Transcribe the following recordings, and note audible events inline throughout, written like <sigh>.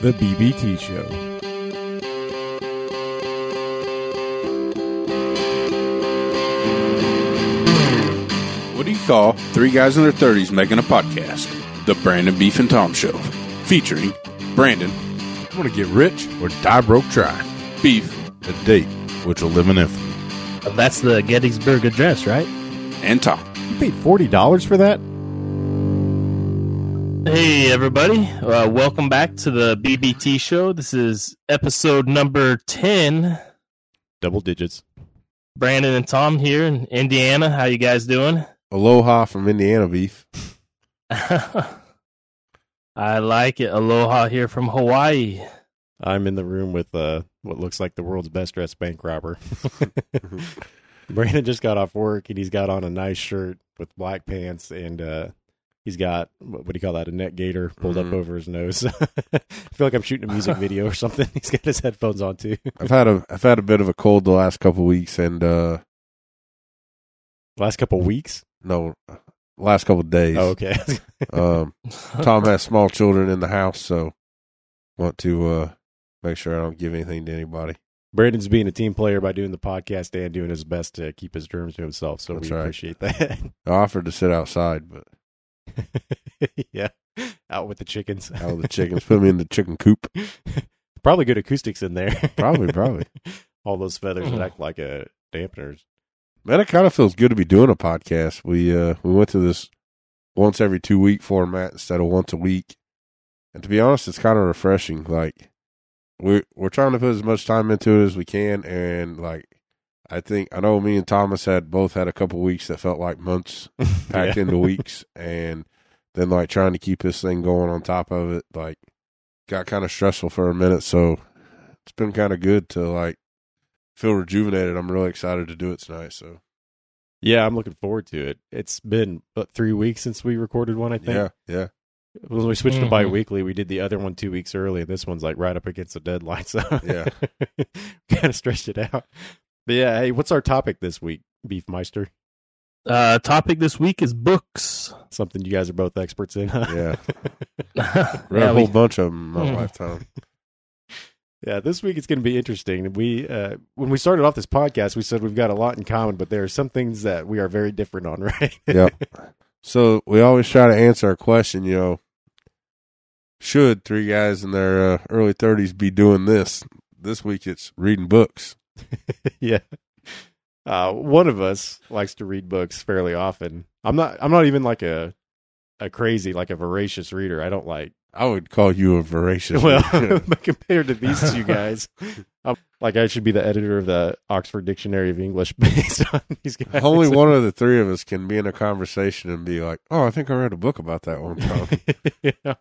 The BBT Show. What do you call three guys in their 30s making a podcast? The Brandon Beef and Tom Show. Featuring Brandon, I Want to get rich or die broke trying? Beef, A date which will live in infamy. That's the Gettysburg Address, right? and Tom. You paid forty dollars for that? Hey, everybody. Uh, welcome back to the BBT show. This is episode number 10. Double digits. Brandon and Tom here in Indiana. How you guys doing? Aloha from Indiana beef. <laughs> I like it. Aloha here from Hawaii. I'm in the room with uh, what looks like the world's best dressed bank robber. <laughs> <laughs> Brandon just got off work and he's got on a nice shirt with black pants and uh, he's got what, do you call that? A neck gaiter pulled Mhm. up over his nose. <laughs> I feel like I'm shooting a music <laughs> video or something. <laughs> He's got his headphones on too. I've had a I've had a bit of a cold the last couple weeks, and uh Last couple weeks. no, last couple days. Oh, okay. Um, Tom has small children in the house, so want to uh make sure I don't give anything to anybody. Brandon's being a team player by doing the podcast and doing his best to keep his germs to himself. So That's we right. appreciate that. I offered to sit outside, but <laughs> yeah. Out with the chickens. all the chickens put me in the chicken coop. <laughs> Probably good acoustics in there. Probably, probably. <laughs> All those feathers that act like a dampeners. Man, it kind of feels good to be doing a podcast. We uh we went to this once every two week format instead of once a week, and to be honest, it's kind of refreshing. Like we're we're trying to put as much time into it as we can, and like I think I know me and Thomas had both had a couple weeks that felt like months <laughs> packed Yeah. into weeks, and then like trying to keep this thing going on top of it, like got kind of stressful for a minute. So it's been kind of good to like feel rejuvenated. I'm really excited to do it tonight. So. Yeah, I'm looking forward to it. It's been what, three weeks since we recorded one, I think. Yeah, yeah. When we switched to Mhm. bi weekly, we did the other one two weeks early, and this one's like right up against the deadline. So Yeah. <laughs> kind of stretched it out. But yeah, hey, what's our topic this week, Beef Meister? Uh, topic this week is books. Something you guys are both experts in. Huh? Yeah. yeah, <laughs> <laughs> Read a we- whole bunch of them in my Mhm. lifetime. Yeah, this week it's going to be interesting. We uh, when we started off this podcast, we said we've got a lot in common, but there are some things that we are very different on, <laughs> right? Yep. So we always try to answer a question, you know, should three guys in their uh, early 30s be doing this? This week it's reading books. <laughs> yeah. Uh, one of us likes to read books fairly often. I'm not. I'm not even like a a crazy like a voracious reader. I don't like. I would call you a voracious. <laughs> Well, <laughs> compared to these two guys, I'm, like I should be the editor of the Oxford Dictionary of English based on these guys. only one of the three of us can be in a conversation and be like, "Oh, I think I read a book about that one time." yeah.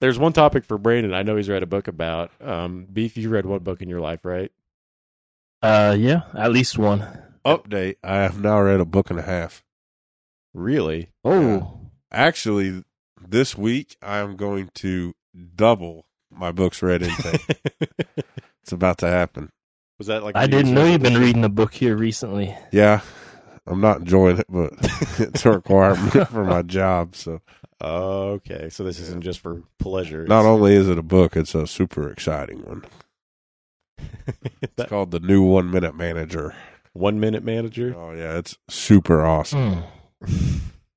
There's one topic for Brandon. I know he's read a book about. Um, Beef, you read one book in your life, right? Uh, yeah, at least one. Update: I have now read a book and a half. Really? Oh, Actually, this week I am going to double my books read intake. <laughs> it's about to happen. Was that like I didn't know you've been reading a book here recently. Yeah, I'm not enjoying it, but <laughs> it's a requirement for my job. So Okay, so this isn't just for pleasure. not It's- only is it a book, it's a super exciting one. <laughs> It's that called the New One Minute Manager. one minute manager. Oh yeah, it's super awesome. Hmm.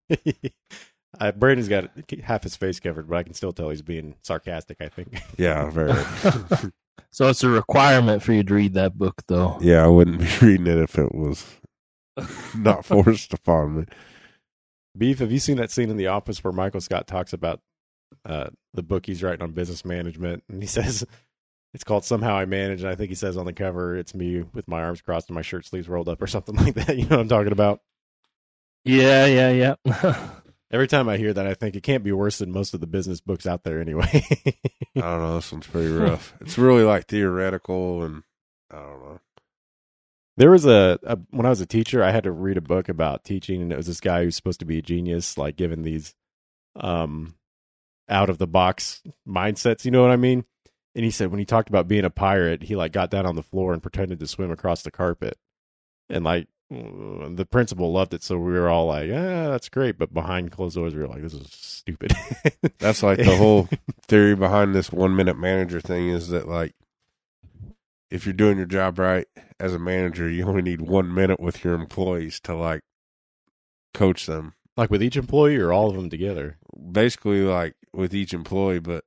<laughs> uh, Brandon's got half his face covered, but I can still tell he's being sarcastic. I think. <laughs> Yeah, very. so it's a requirement for you to read that book, though. Yeah, I wouldn't be reading it if it was not forced upon me. Beef, have you seen that scene in The Office where Michael Scott talks about uh, the book he's writing on business management, and he says it's called "Somehow I Manage," and I think he says on the cover it's me with my arms crossed and my shirt sleeves rolled up or something <laughs> like that. You know what I'm talking about? Yeah, yeah, yeah. <laughs> Every time I hear that, I think it can't be worse than most of the business books out there anyway. <laughs> I don't know. This one's pretty rough. It's really like theoretical, and I don't know. There was a, a when I was a teacher, I had to read a book about teaching, and it was this guy who's supposed to be a genius, like given these um out of the box mindsets. You know what I mean? And he said when he talked about being a pirate, he like got down on the floor and pretended to swim across the carpet, and like uh, the principal loved it, so we were all like, "Ah, that's great." But behind closed doors, we were like, "This is stupid." <laughs> That's like the whole theory behind this one minute manager thing is that like if you're doing your job right as a manager, you only need one minute with your employees to like coach them. like with each employee or all of them together. Basically like with each employee, but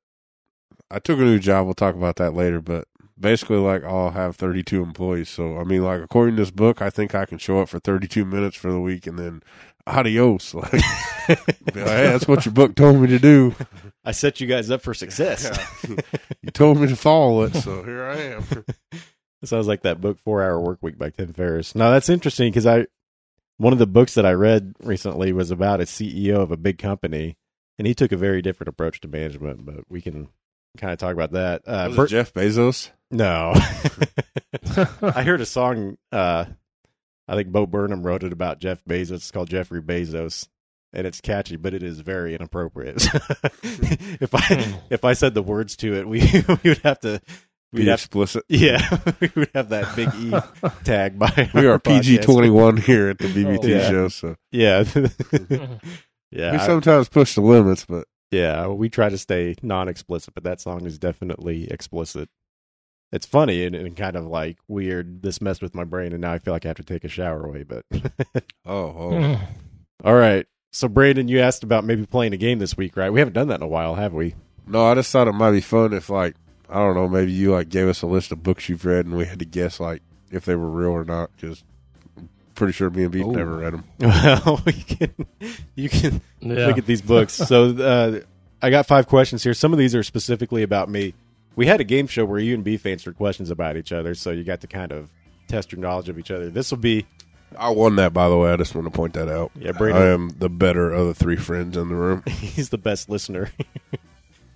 I took a new job, we'll talk about that later, but basically like I'll have 32 employees. So I mean like according to this book, I think I can show up for 32 minutes for the week and then adios. <laughs> Like, like, hey, that's what your book told me to do. I set you guys up for success. <laughs> You told me to follow it, so here I am. <laughs> Sounds like that book Four Hour Work Week by Tim Ferriss. Now that's interesting because I one of the books that I read recently was about a CEO of a big company, and he took a very different approach to management. But we can kind of talk about that. Uh, Was it Bert- Jeff Bezos? no, <laughs> <laughs> I heard a song. Uh, I think Bo Burnham wrote it about Jeff Bezos. It's called Jeffrey Bezos, and it's catchy, but it is very inappropriate. <laughs> if I if I said the words to it, we we would have to. Be We'd have, explicit. yeah, we would have that big E tag by. We are PG twenty one here at the BBT Oh, yeah. show, so Yeah, we yeah, I- sometimes push the limits, but yeah. We try to stay non-explicit, but that song is definitely explicit. It's funny and, and kind of like weird. This messed with my brain, and now I feel like I have to take a shower away. But <laughs> oh, oh. all right. So Brandon, you asked about maybe playing a game this week, right? We haven't done that in a while, have we? no, I just thought it might be fun if like I don't know, maybe you like gave us a list of books you've read and we had to guess like if they were real or not because. Pretty sure me and Beef Ooh. never read them. <laughs> Well, you can you can Yeah. look at these books. So uh, I got five questions here. Some of these are specifically about me. We had a game show where you and Beef answered questions about each other, so you got to kind of test your knowledge of each other. This will be I won that, by the way. I just want to point that out. Yeah, Brandon- I am the better of the three friends in the room. <laughs> he's the best listener. <laughs>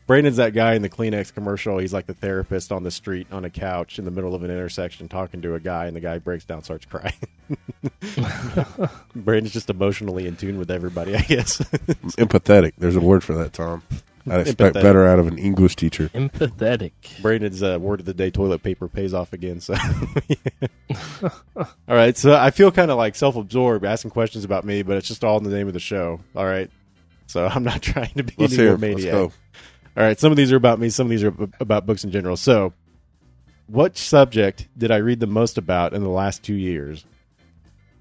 Brandon's that guy in the Kleenex commercial. He's like the therapist on the street on a couch in the middle of an intersection talking to a guy, and the guy breaks down, starts crying. <laughs> Brandon's just emotionally in tune with everybody, I guess. Empathetic. There's a word for that, Tom. I'd <laughs> expect Empathetic. better out of an English teacher. Empathetic. Brandon's uh, word of the day: toilet paper pays off again. So, <laughs> all right. So I feel kind of like self-absorbed, asking questions about me, but it's just all in the name of the show. All right. So I'm not trying to be Let's any hear. more 'em. Let's maniac. Go. All right. Some of these are about me. Some of these are about books in general. So, what subject did I read the most about in the last two years?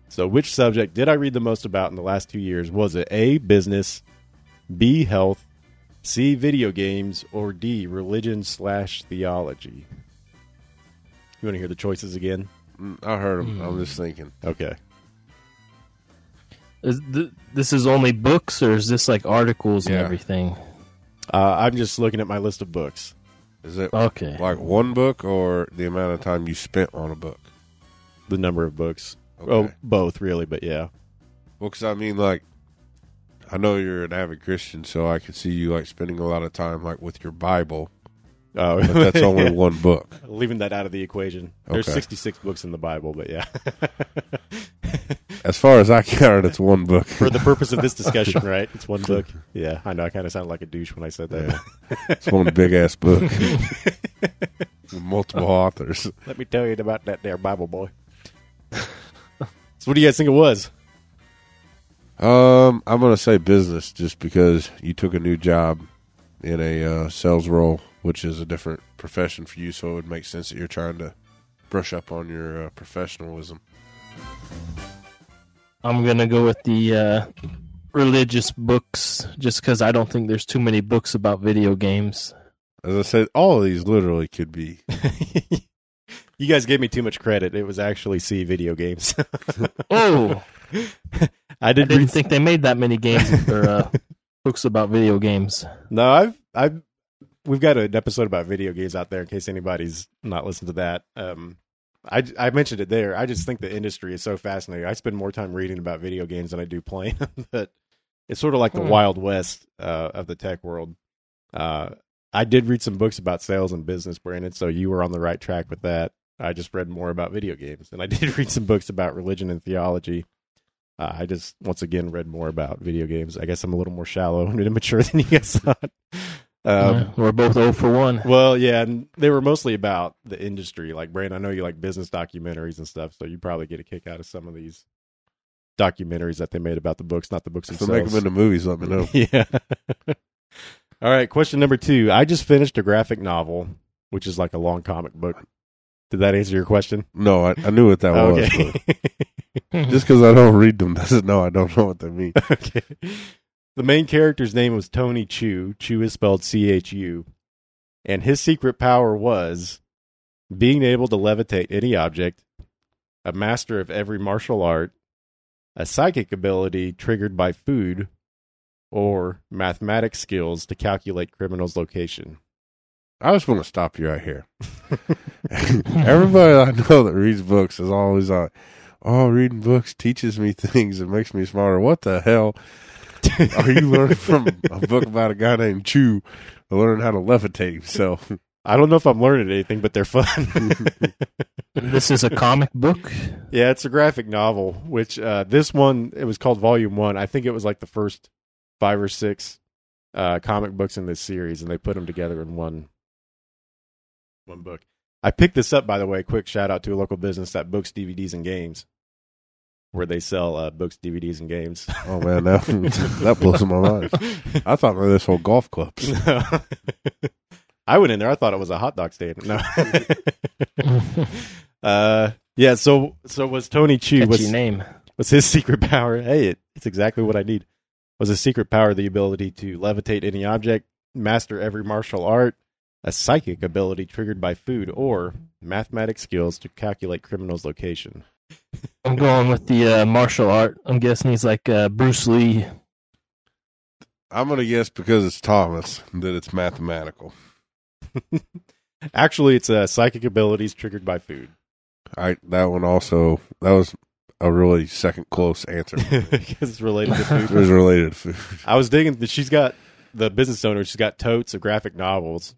So, which subject did I read the most about in the last two years? Was it A, business, B, health, C, video games, or D, religion slash theology? You want to hear the choices again? Mm, I heard him. I'm just thinking. Okay. Is th- this is only books, or is this like articles and Yeah. everything? Uh, I'm just looking at my list of books. Is it Okay. like one book or the amount of time you spent on a book? The number of books. Okay. Oh, both really, but yeah. Well, because I mean, like, I know you're an avid Christian, so I can see you like spending a lot of time like with your Bible, Oh, but that's only <laughs> one book. leaving that out of the equation. There's Okay. 66 books in the Bible, but yeah. As far as I count it's one book. For the purpose of this discussion, <laughs> right? It's one book. Yeah, I know. I kind of sounded like a douche when I said that. it's one big ass book multiple authors. Let me tell you about that there Bible boy. so, what do you guys think it was? Um, I'm gonna say business just because you took a new job in a uh, sales role, which is a different profession for you, so it would make sense that you're trying to brush up on your uh, professionalism. I'm gonna go with the uh, religious books, just because I don't think there's too many books about video games. As I said, all of these literally could be. <laughs> <laughs> you guys gave me too much credit. It was actually C video games. <laughs> Oh, I I did didn't read think they made that many games or uh, books about video games. No, I've I've we've got an episode about video games out there in case anybody's not listened to that. Um, I I mentioned it there. I just think the industry is so fascinating. I spend more time reading about video games than I do playing them. <laughs> But it's sort of like the Hmm. wild west uh, of the tech world. Uh, I did read some books about sales and business, Brandon. So you were on the right track with that. I just read more about video games, and I <laughs> did read some books about religion and theology. Uh, I just once again read more about video games. I guess I'm a little more shallow <laughs> and immature than you guys thought. Um, Yeah, we're both old for 1. Well, yeah, and they were mostly about the industry. Like Brandon, I know you like business documentaries and stuff, so you probably get a kick out of some of these. documentaries that they made about the books, not the books If they make them into movies, let me know. <laughs> yeah. <laughs> All right. Question number two. I just finished a graphic novel, which is like a long comic book. Did that answer your question? No, I, I knew what that was. okay. but <laughs> Just because I don't read them doesn't know I don't know what they mean. okay. The main character's name was Tony Chu. Chu is spelled C H U. And his secret power was being able to levitate any object, a master of every martial art, a psychic ability triggered by food, or mathematics skills to calculate criminals' location. I just want to stop you right here. <laughs> Everybody I know that reads books is always like, "Oh, reading books teaches me things. It makes me smarter." What the hell <laughs> are you learning from a book about a guy named Chew learning how to levitate himself? I don't know if I'm learning anything, but they're fun. <laughs> this is a comic book. Yeah, it's a graphic novel. Which uh, this one it was called Volume One. I think it was like the first five or six uh, comic books in this series, and they put them together in one one book. I picked this up, by the way. Quick shout out to a local business that books DVDs and games, where they sell uh, books, DVDs, and games. Oh man, that <laughs> that blows my mind. I thought maybe this whole golf clubs. <laughs> I went in there. I thought it was a hot dog stand. No. <laughs> uh, yeah. So, so was Tony Chu? Catchy Was, name. was his secret power? Hey, it, it's exactly what I need. Was his secret power the ability to levitate any object, master every martial art, a psychic ability triggered by food, or mathematic skills to calculate criminals' location? I'm going with the uh, martial art. I'm guessing he's like uh, Bruce Lee. I'm gonna guess because it's Thomas that it's mathematical. <laughs> Actually, it's uh, psychic abilities triggered by food. I that one also that was a really second close answer. <laughs> because it's related to food. <laughs> it food. was related to food. I was digging that she's got the business owner. She's got totes of graphic novels.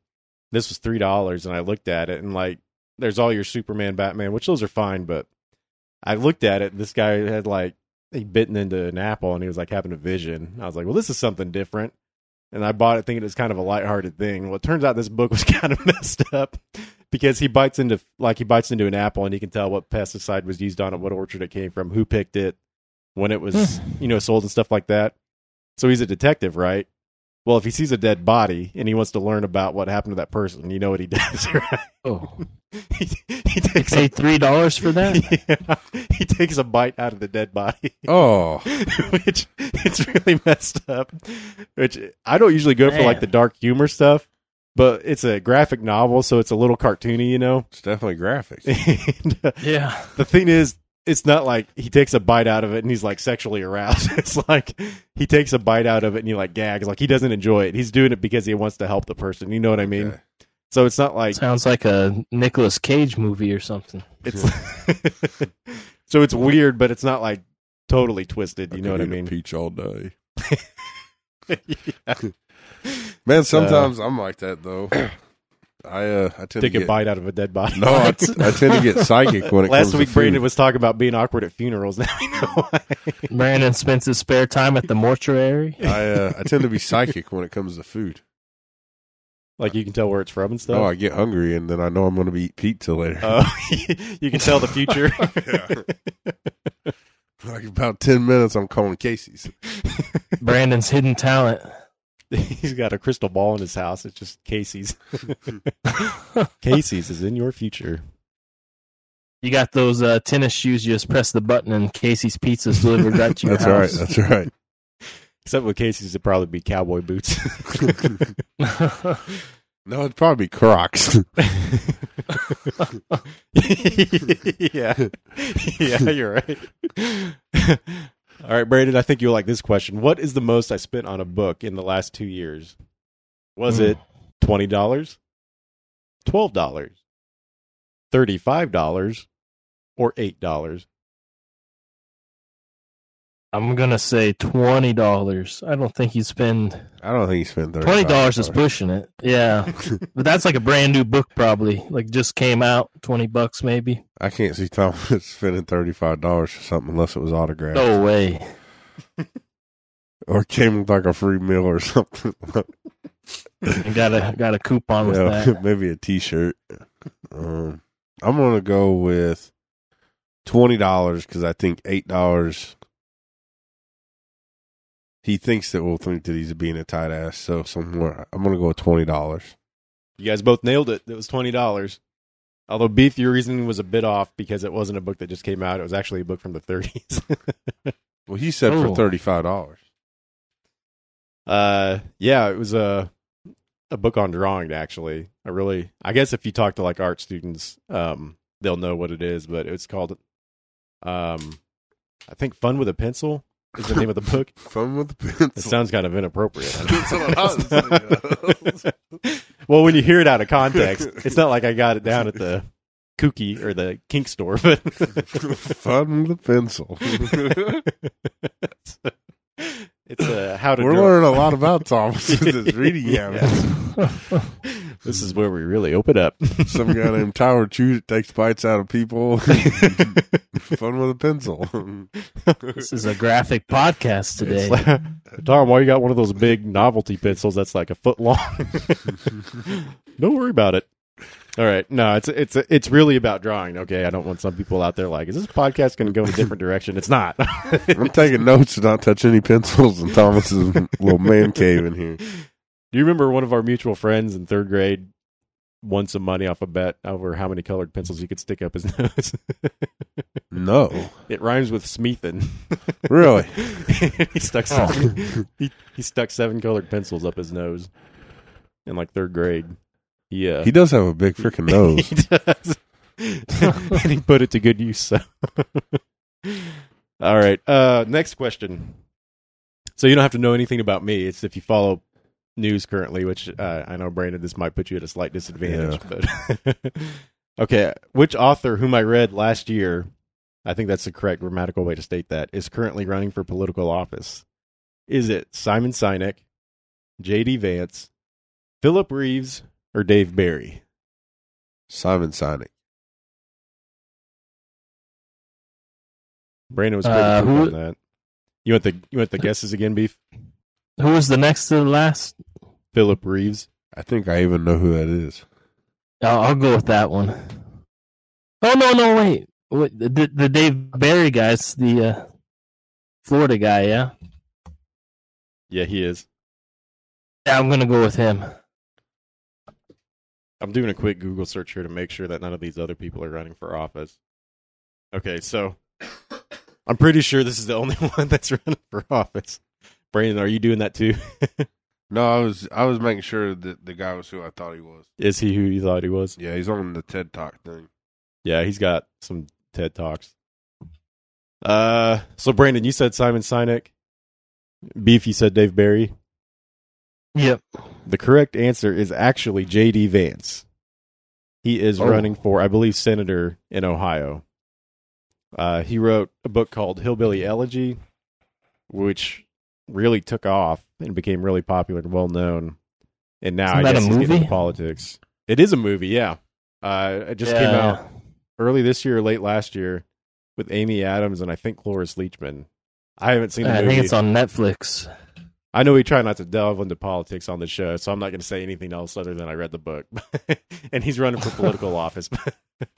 This was three dollars, and I looked at it and like, there's all your Superman, Batman, which those are fine, but I looked at it. This guy had like he bitten into an apple, and he was like having a vision. I was like, well, this is something different. And I bought it thinking it was kind of a lighthearted thing. Well, it turns out this book was <laughs> kind of messed up because he bites into like he bites into an apple, and he can tell what pesticide was used on it, what orchard it came from, who picked it, when it was hmm. you know sold and stuff like that. So he's a detective, right? Well, if he sees a dead body and he wants to learn about what happened to that person, you know what he does, <laughs> right? Oh, he, he takes a, three dollars for that. <laughs> yeah, he takes a bite out of the dead body, Oh, <laughs> which it's really messed up. Which I don't usually go for like the dark humor stuff, but it's a graphic novel, so it's a little cartoony, you know. it's definitely graphics. And, uh, Yeah, the thing is it's not like he takes a bite out of it and he's like sexually aroused <laughs> it's like he takes a bite out of it and he like gags like he doesn't enjoy it he's doing it because he wants to help the person you know what i mean Okay. so it's not like sounds like a Nicolas Cage movie or something. it's <laughs> so it's weird but it's not like totally twisted you know what could i eat a mean Peach all day. <laughs> Yeah. Man, sometimes uh, I'm like that though. <clears throat> I uh, I tend take to a bite out of a dead body No, I, I tend to get psychic when it <laughs> comes to food. last comes week to brandon food. was talking about being awkward at funerals now we know. Brandon spends his spare time at the mortuary. I uh, I tend to be psychic when it comes to food. like you can tell where it's from and stuff Oh, I get hungry and then I know I'm going to be eat pizza later. Oh, <laughs> you can tell the future <laughs> like about ten minutes, I'm calling Casey's. Brandon's hidden talent. <laughs> He's got a crystal ball in his house. It's just Casey's. <laughs> <laughs> Casey's is in your future. You got those uh, tennis shoes. You just press the button, and Casey's Pizza's delivered right to your That's right. That's right. Except with Casey's, it'd probably be cowboy boots. No, it'd probably be Crocs. yeah. Yeah, you're right. All right, Brandon, I think you'll like this question. What is the most I spent on a book in the last two years? Was Hmm. it $20, $12, $35, or $8? I'm gonna say twenty dollars. I don't think you spend I don't think he spent thirty. twenty dollars is pushing it. Yeah, <laughs> but that's like a brand new book, probably. Like just came out, twenty bucks maybe. I can't see Thomas <laughs> spending thirty five dollars for something unless it was autographed No way. or came with like a free meal or <laughs> something. I got a got a coupon with Yeah, that. maybe a T-shirt. Um, I'm gonna go with twenty dollars because I think eight dollars he thinks that we'll think that he's being a tight ass. So somewhere, I'm gonna go with twenty dollars. You guys both nailed it. It was twenty dollars. Although Beef, your reasoning was a bit off because it wasn't a book that just came out. It was actually a book from the 30s. <laughs> Well, he said for Oh. thirty five dollars. uh, yeah, it was a a book on drawing. Actually, I really, I guess if you talk to like art students, um, they'll know what it is. But it's called, um, I think "Fun with a Pencil" is the name of the book. <laughs> Fun with the pencil. It sounds kind of inappropriate. That's what I was thinking well, when you hear it out of context, <laughs> it's not like I got it down at the kooky or the kink store, but Fun with a pencil. <laughs> it's a how to We're draw. learning a lot about Thomas <laughs> with this reading habits. <laughs> This is where we really open up. <laughs> Some guy named Tyler Chew takes bites out of people. Fun with a pencil. This is a graphic podcast today. It's like, Tom, why you got one of those big novelty pencils that's like a foot long? don't worry about it. All right, no, it's it's it's really about drawing. Okay, I don't want some people out there like, is this podcast going to go in a different direction? It's not. <laughs> I'm taking notes to not touch any pencils in Thomas's little man cave in here. Do you remember one of our mutual friends in third grade won some money off a bet over how many colored pencils he could stick up his <laughs> nose? No. it rhymes with Smeathan. <laughs> Really? he stuck seven, oh. he, he stuck seven colored pencils up his nose in like third grade. Yeah, He does have a big freaking <laughs> nose. he does. <laughs> and he put it to good use. So. All right. Uh, next question. So you don't have to know anything about me. It's if you follow news currently, which uh, I know, Brandon, this might put you at a slight disadvantage. But <laughs> okay, which author whom I read last year, I think that's the correct grammatical way to state that, is currently running for political office? Is it Simon Sinek, J.D. Vance, Philip Reeves, or Dave Barry? Simon Sinek. Brandon was pretty Uh, quick who- on that. You want the you want the guesses again, beef? Who was the next to the last? Philip Reeves. I think I even know who that is. I'll, I'll go with that one. Oh no, no, wait, wait the, the Dave Barry guy's the uh, Florida guy, yeah. Yeah, he is. Yeah, I'm gonna go with him. I'm doing a quick Google search here to make sure that none of these other people are running for office. Okay, so <coughs> I'm pretty sure this is the only <laughs> one that's running for office. Brandon, are you doing that too? <laughs> No, I was I was making sure that the guy was who I thought he was. is he who you thought he was? Yeah, he's on the TED Talk thing. Yeah, he's got some TED Talks. Uh, so Brandon, you said Simon Sinek. Beef, you said Dave Barry. Yep. The correct answer is actually J.D. Vance. He is Oh. running for, I believe, senator in Ohio. Uh, he wrote a book called Hillbilly Elegy, which really took off and became really popular and well known. And now Isn't I guess he's getting into movie? politics. It is a movie, yeah. Uh, it just came out early this year or late last year with Amy Adams and I think Cloris Leachman. I haven't seen the I think it's on Netflix. I know we try not to delve into politics on the show, so I'm not going to say anything else other than I read the book. <laughs> and he's running for political <laughs> office. <laughs>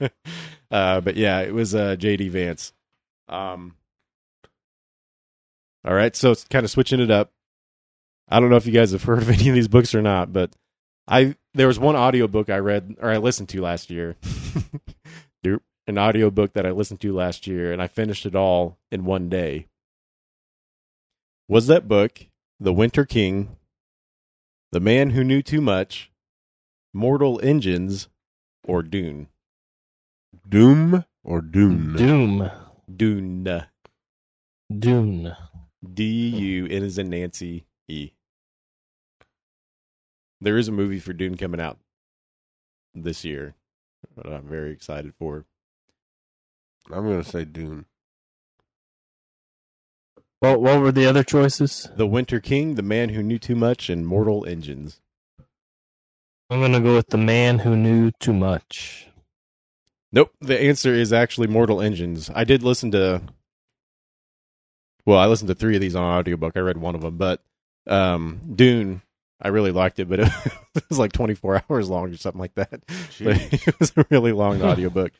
uh, but yeah, it was uh, J.D. Vance. Um, all right, so it's kind of switching it up. I don't know if you guys have heard of any of these books or not, but I there was one audiobook I read or I listened to last year. An audiobook that I listened to last year and I finished it all in one day. Was that book The Winter King, The Man Who Knew Too Much, Mortal Engines, or Dune? Doom or Dune? Doom. Dune. Dune. D U N is in Nancy E. There is a movie for Dune coming out this year that I'm very excited for. I'm gonna say Dune. What what were the other choices? The Winter King, The Man Who Knew Too Much, and Mortal Engines. I'm gonna go with the man who knew too much. Nope. The answer is actually Mortal Engines. I did listen to. Well, I listened to three of these on audiobook. I read one of them, but um, Dune, I really liked it, but <laughs> it was like 24 <laughs> hours long or something like that. But <laughs> it was a really long audiobook.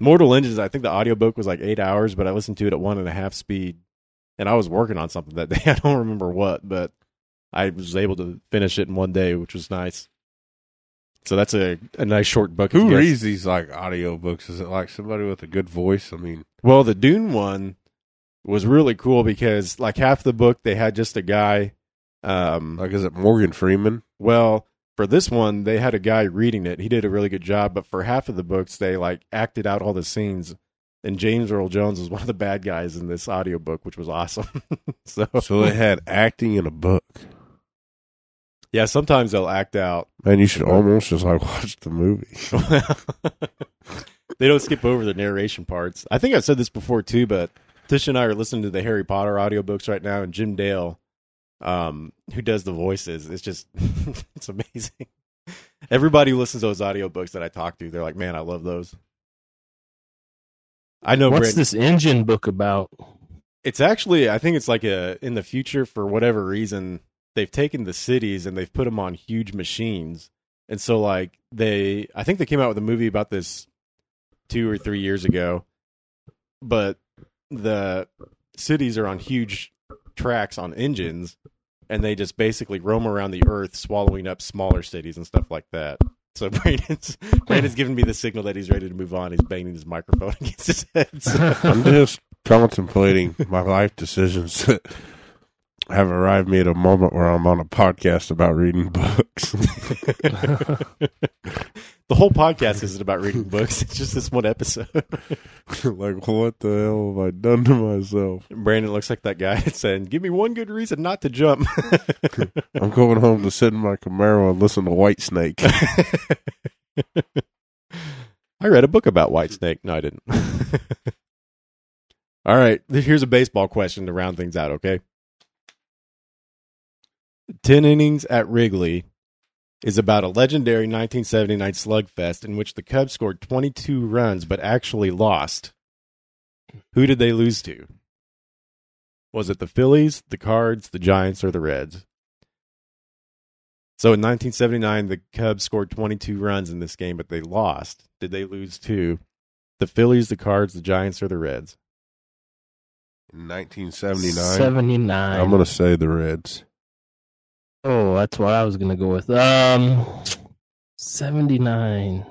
Mortal Engines, I think the audiobook was like eight hours, but I listened to it at one and a half speed. And I was working on something that <laughs> day. I don't remember what, but I was able to finish it in one day, which was nice. So that's a, a nice short book. Who reads these like audio books? Is it like somebody with a good voice? I mean, Well, the Dune one was really cool because like half the book they had just a guy. Um, like is it Morgan Freeman? well, for this one they had a guy reading it. He did a really good job. But for half of the books they like acted out all the scenes. And James Earl Jones was <laughs> one of the bad guys in this audiobook, which was awesome. <laughs> so, So they had acting in a book. yeah, sometimes they'll act out. Man, you should almost just like <laughs> watch the movie. they don't skip over the narration parts. I think I've said this before too, but Tish and I are listening to the Harry Potter audiobooks right now, and Jim Dale, um, who does the voices, it's just it's amazing. Everybody who listens to those audiobooks that I talk to, they're like, "Man, I love those." I know, What's Brandon. this engine book about? It's actually, I think it's like a in the future for whatever reason they've taken the cities and they've put them on huge machines, and so like they, I think they came out with a movie about this two or three years ago, but the cities are on huge tracks on engines, and they just basically roam around the earth, swallowing up smaller cities and stuff like that. So Brandon's Brandon's giving me the signal that he's ready to move on. He's banging his microphone <laughs> against his head. So- I'm just contemplating my life decisions <laughs> have arrived me at a moment where I'm on a podcast about reading books. <laughs> the whole podcast isn't about reading books. It's just this one episode. <laughs> like, what the hell have I done to myself? Brandon looks like that guy <laughs> saying, "Give me one good reason not to jump." I'm going home to sit in my Camaro and listen to Whitesnake. I read a book about Whitesnake. No, I didn't. All right, here's a baseball question to round things out. Okay, ten innings at Wrigley is about a legendary 1979 slugfest in which the Cubs scored 22 runs but actually lost. Who did they lose to? Was it the Phillies, the Cards, the Giants, or the Reds? So in 1979, the Cubs scored 22 runs in this game, but they lost. Did they lose to the Phillies, the Cards, the Giants, or the Reds? In 1979, 79. I'm going to say the Reds. Oh, that's what I was gonna go with. Um, seventy nine.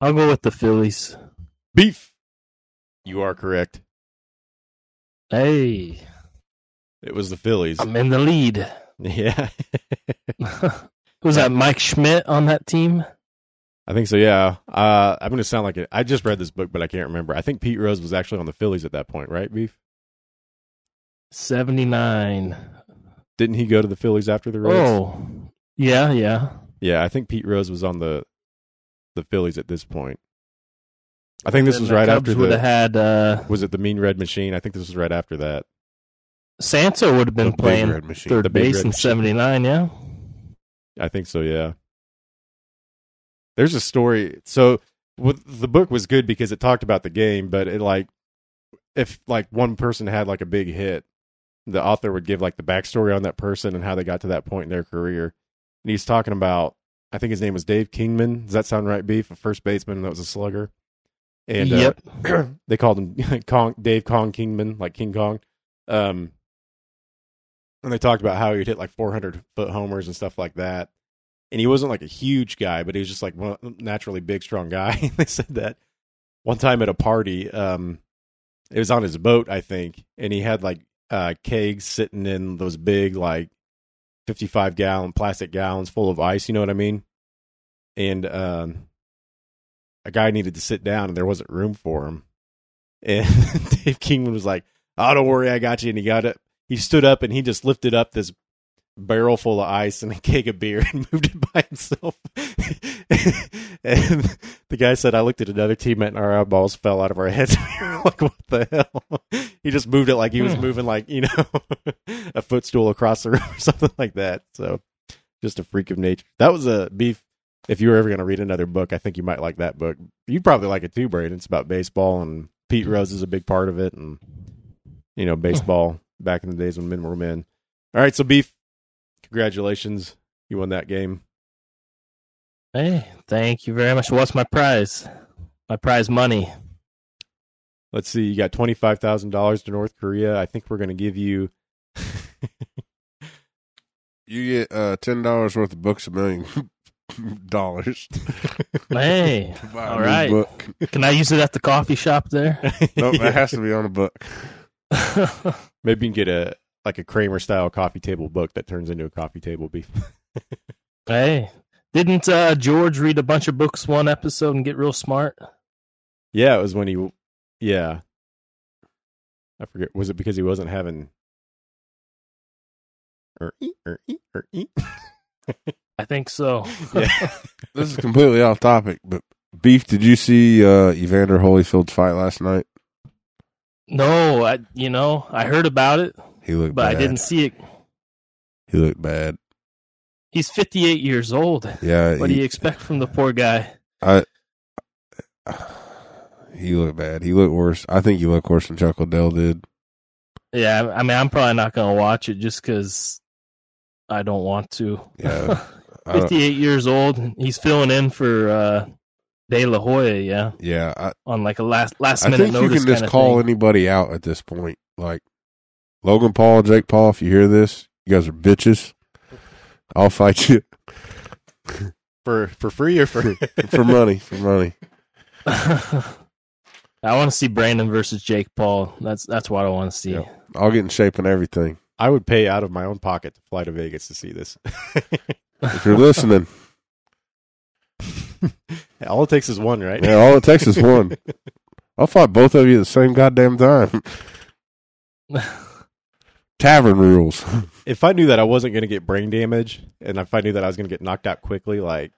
I'll go with the Phillies. Beef. You are correct. Hey, It was the Phillies. I'm in the lead. <laughs> <laughs> Yeah. Was that Mike Schmidt on that team? I think so, yeah. Uh, I'm going to sound like it. I just read this book, but I can't remember. I think Pete Rose was actually on the Phillies at that point, right, Beef? Seventy nine. Didn't he go to the Phillies after the Reds? Oh, yeah, yeah. Yeah, I think Pete Rose was on the the Phillies at this point. I think this was right Cubs after would the have had uh, was it the Mean Red Machine? I think this was right after that. Sansa would have been The playing Red Machine. third The base in seventy nine. Yeah. I think so, yeah. There's a story. So with, the book was good because it talked about the game, but it like if like one person had like a big hit, the author would give like the backstory on that person and how they got to that point in their career. And he's talking about I think his name was Dave Kingman. Does that sound right, Beef? A first baseman that was a slugger. And uh, <clears throat> <clears throat> they called him <laughs> Kong, Dave Kong Kingman, like King Kong. Um, and they talked about how he'd hit like 400 foot homers and stuff like that. And he wasn't like a huge guy, but he was just like one naturally big, strong guy. <laughs> they said that one time at a party, um, it was on his boat, I think, and he had like uh, kegs sitting in those big, like 55 gallon plastic gallons full of ice. You know what I mean? And um, a guy needed to sit down, and there wasn't room for him. <laughs> And Dave Kingman was like, "Oh, don't worry, I got you." And he got it. He stood up and he just lifted up this barrel full of ice and a <laughs> keg of beer and moved it by himself. <laughs> and the guy said, "I looked at another teammate and our eyeballs fell out of our heads. <laughs> we were like, what the hell?" He just moved it like he was Hmm. moving like you know a footstool across the room or something like that. So, just a freak of nature. That was a beef. If you were ever going to read another book, I think you might like that book. You'd probably like it too, Braden. It's about baseball, and Pete Rose is a big part of it, and you know baseball back in the days when men were men. All right, so beef. Congratulations, you won that game. Hey, thank you very much. What's my prize? My prize money. let's see, you got twenty five thousand dollars to North Korea. I think we're going to give you. <laughs> You get uh, ten dollars worth of books a million <laughs> dollars. <laughs> Hey, to buy a all new right. book. Can I use it at the coffee shop there? No, that has to be on a book. Maybe you can get a like a Kramer style coffee table book that turns into a coffee table beef. <laughs> hey, didn't uh, George read a bunch of books one episode and get real smart? Yeah, it was when he. Yeah, I forget. Was it because he wasn't having? Or eat or eat or. I think so. <laughs> Yeah. This is completely off topic, but beef. Did you see uh, Evander Holyfield's fight last night? No, I you know I heard about it, He looked but bad. I didn't see it. He looked bad. He's 58 years old. Yeah, What do you expect from the poor guy? I. <sighs> He looked bad. He looked worse. I think he looked worse than Chuck Liddell did. Yeah, I mean, I'm probably not going to watch it just because I don't want to. Yeah. <laughs> 58 years old. He's filling in for uh, De La Hoya, yeah, yeah, I, on like a last last minute I think you can just call thing. anybody out at this point. Like Logan Paul, Jake Paul, if you hear this, you guys are bitches. I'll fight you for for free or for for money. For money. <laughs> I want to see Brandon versus Jake Paul. That's that's what I want to see. Yeah. I'll get in shape and everything. I would pay out of my own pocket to fly to Vegas to see this. <laughs> If you're listening, <laughs> All it takes is one, right? yeah, all it takes is one. I'll fight both of you at the same goddamn time. Tavern rules. <laughs> if I knew that I wasn't going to get brain damage, and if I knew that I was going to get knocked out quickly, like,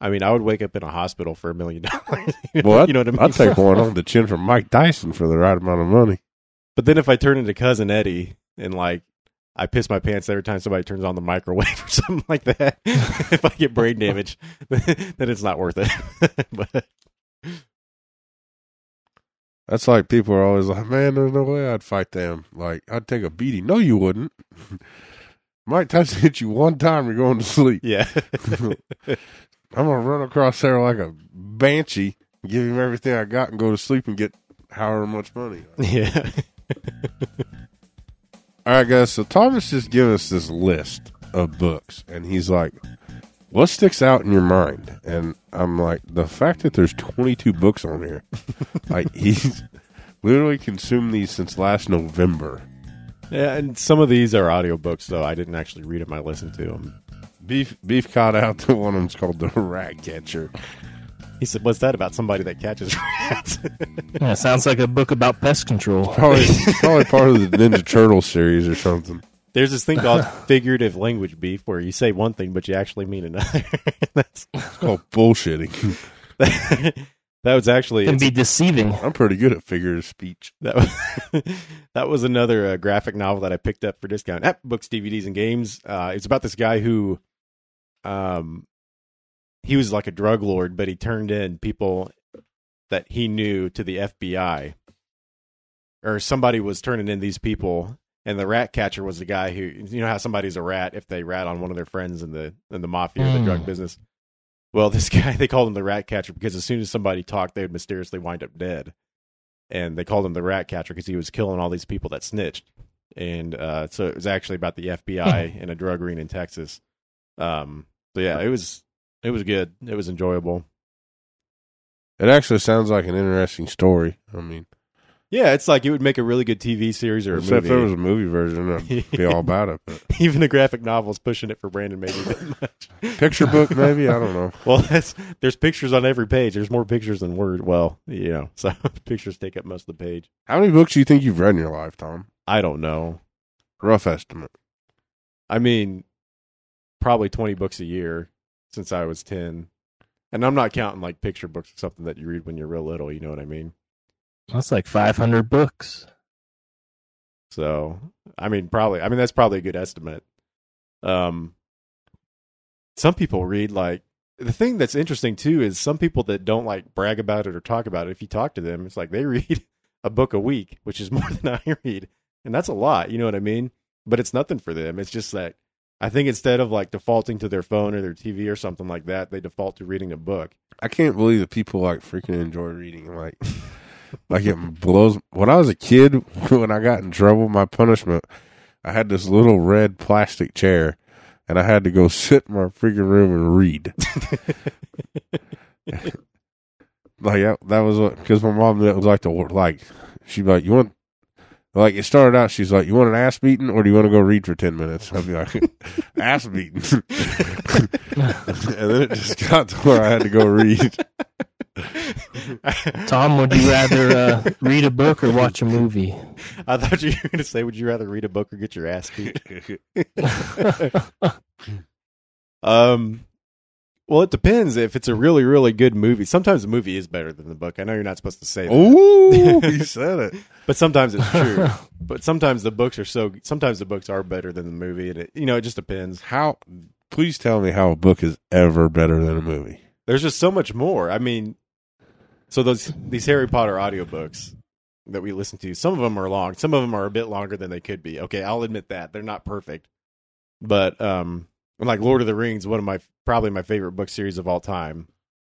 I mean, I would wake up in a hospital for a million <laughs> dollars. You <laughs> know- Well, you know what I mean? I'd take one on the chin from Mike Tyson for the right amount of money. But then if I turn into cousin Eddie and like I piss my pants every time somebody turns on the microwave or something like that, if I get brain damage, then it's not worth it. but That's like people are always like, man, there's no way I'd fight them. Like, I'd take a beating. No, you wouldn't. <laughs> Mike Tyson hit you one time, you're going to sleep. yeah, <laughs> I'm going to run across there like a banshee, give him everything I got, and go to sleep and get however much money. <laughs> yeah. All right, guys. So Thomas just gave us this list of books, and he's like, "What sticks out in your mind?" And I'm like, "The fact that there's 22 books on here. <laughs> like he's literally consumed these since last November." Yeah, and some of these are audiobooks, though. I didn't actually read them. I listened to them. Beef beef caught out to one of them's called the Rat Catcher. He said, "What's that about somebody that catches rats?" <laughs> Yeah, sounds like a book about pest control. Probably <laughs> probably part of the Ninja Turtle series or something. There's this thing called <laughs> figurative language beef, where you say one thing but you actually mean another. <laughs> That's It's called bullshitting. <laughs> that was actually Can be deceiving. I'm pretty good at figurative speech. That was, that was another uh, graphic novel that I picked up for discount at Books, DVDs, and Games. Uh, it's about this guy who, um, he was like a drug lord, but he turned in people that he knew to the FBI, or somebody was turning in these people, and the rat catcher was the guy who, you know, how somebody's a rat if they rat on one of their friends in the in the mafia or the Mm. drug business. Well, <laughs> this guy they called him the rat catcher because as soon as somebody talked, they would mysteriously wind up dead and they called him the rat catcher because he was killing all these people that snitched. And uh, so it was actually about the FBI <laughs> and a drug ring in Texas. Um, so yeah, it was it was good. It was enjoyable. It actually sounds like an interesting story. I mean, Yeah, it's like it would make a really good TV series or a except if there was a movie version, I'd be all about it. But <laughs> Even the graphic novel's pushing it for Brandon maybe that <laughs> much. picture book, maybe I don't know. Well, that's, there's pictures on every page. There's more pictures than word. Well, you <laughs> know, so pictures take up most of the page. How many books do you think you've read in your life, Tom? I don't know. Rough estimate. I mean, probably 20 books a year since I was 10. And I'm not counting like picture books or something that you read when you're real little, you know what I mean? That's like 500 books. So, I mean, probably, I mean, that's probably a good estimate. Um, some people read like, the thing that's interesting too is some people that don't like brag about it or talk about it, if you talk to them, it's like they <laughs> read a book a week, which is <laughs> more than I read. And that's a lot, you know what I mean? But it's nothing for them. It's just that I think instead of like defaulting to their phone or their TV or something like that, they default to reading a book. I can't believe that people like freaking enjoy reading. Like, like it blows. When I was a kid, <laughs> when I got in trouble, my punishment, I had this little red plastic chair, and I had to go sit in my freaking room and read. <laughs> like that, that was because my mom that was like to like she'd be like you want like it started out she's like you want an ass beating or do you want to go read for 10 minutes i'd be like <laughs> ass beating and then it just got to where i had to go read <laughs> Tom, would you rather uh, read a book or watch a movie? I thought you were going to say, "Would you rather read a book or get your ass beat?" <laughs> um, well, it depends. If it's a really, really good movie, sometimes the movie is better than the book. I know you're not supposed to say that, Ooh, he <laughs> said it. but sometimes it's true. but sometimes the books are so. Sometimes the books are better than the movie, and it, you know, it just depends. How? Please tell me how a book is ever better than a movie. There's just so much more. I mean, so those these Harry Potter audiobooks that we listen to, some of them are long. Some of them are a bit longer than they could be. Okay, I'll admit that. They're not perfect. But um like Lord of the Rings, one of my probably my favorite book series of all time.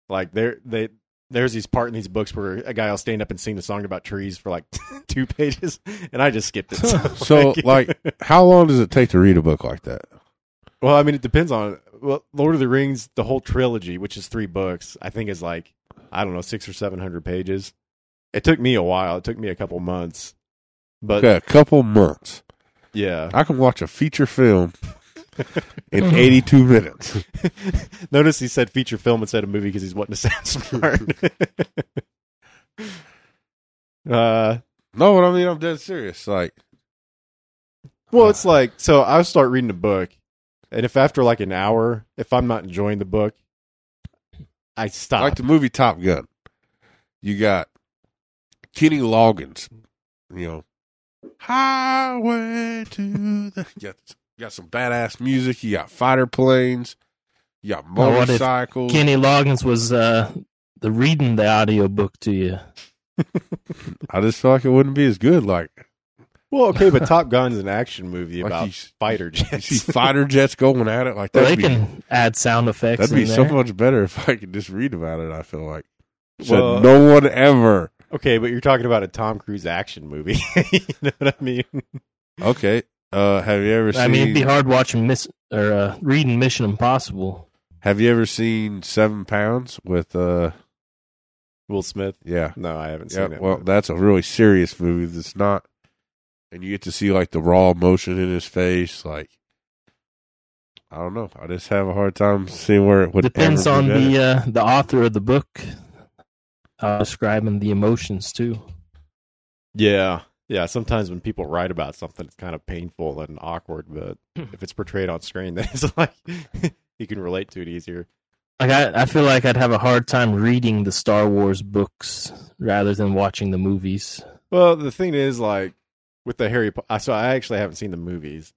Like there they there's these part in these books where a guy will stand up and sing a song about trees for like <laughs> two pages and I just skipped it. <laughs> <laughs> So, like, how long does it take to read a book like that? Well, I mean, it depends on well, Lord of the Rings, the whole trilogy, which is three books, I think is like I don't know six or seven hundred pages. It took me a while. It took me a couple months, but Okay, a couple months. yeah. I can watch a feature film in <laughs> 82 minutes. <laughs> Notice he said feature film instead of movie because he's wanting to sound <laughs> smart. uh, No, but I mean, I'm dead serious. Like, well, it's like so. I'll start reading a book, and if after like an hour, if I'm not enjoying the book, I stop. like the movie Top Gun. You got Kenny Loggins, you know, Highway to the. You <laughs> got, you got some badass music. You got fighter planes. You got Well, what if motorcycles. Kenny Loggins was uh, the reading the audio book to you. <laughs> I just feel like it wouldn't be as good. Like, well, okay, but Top Gun's an action movie Like about you s- fighter <laughs> jets. see <laughs> fighter jets going at it. Like, that'd they be, can add sound effects. that'd be in so much better if I could just read about it. I feel like. Said Well- no one ever. okay, but you're talking about a Tom Cruise action movie. <laughs> you know what I mean? Okay. Uh, have you ever seen? I mean, it'd be hard watching miss or uh, reading Mission Impossible. Have you ever seen Seven Pounds with? uh Will Smith? Yeah. No, I haven't Yeah, seen it. well, but- that's a really serious movie. That's not, and you get to see like the raw emotion in his face. Like, I don't know. I just have a hard time seeing where it would. Depends ever on be the uh, the author of the book. Uh, describing the emotions too. Yeah. Yeah. Sometimes when people write about something, it's kind of painful and awkward, but <clears throat> if it's portrayed on screen, <laughs> then it's like you can relate to it easier. Like I, I feel like I'd have a hard time reading the Star Wars books rather than watching the movies. Well, the thing is, like, with the Harry Potter, so I actually haven't seen the movies,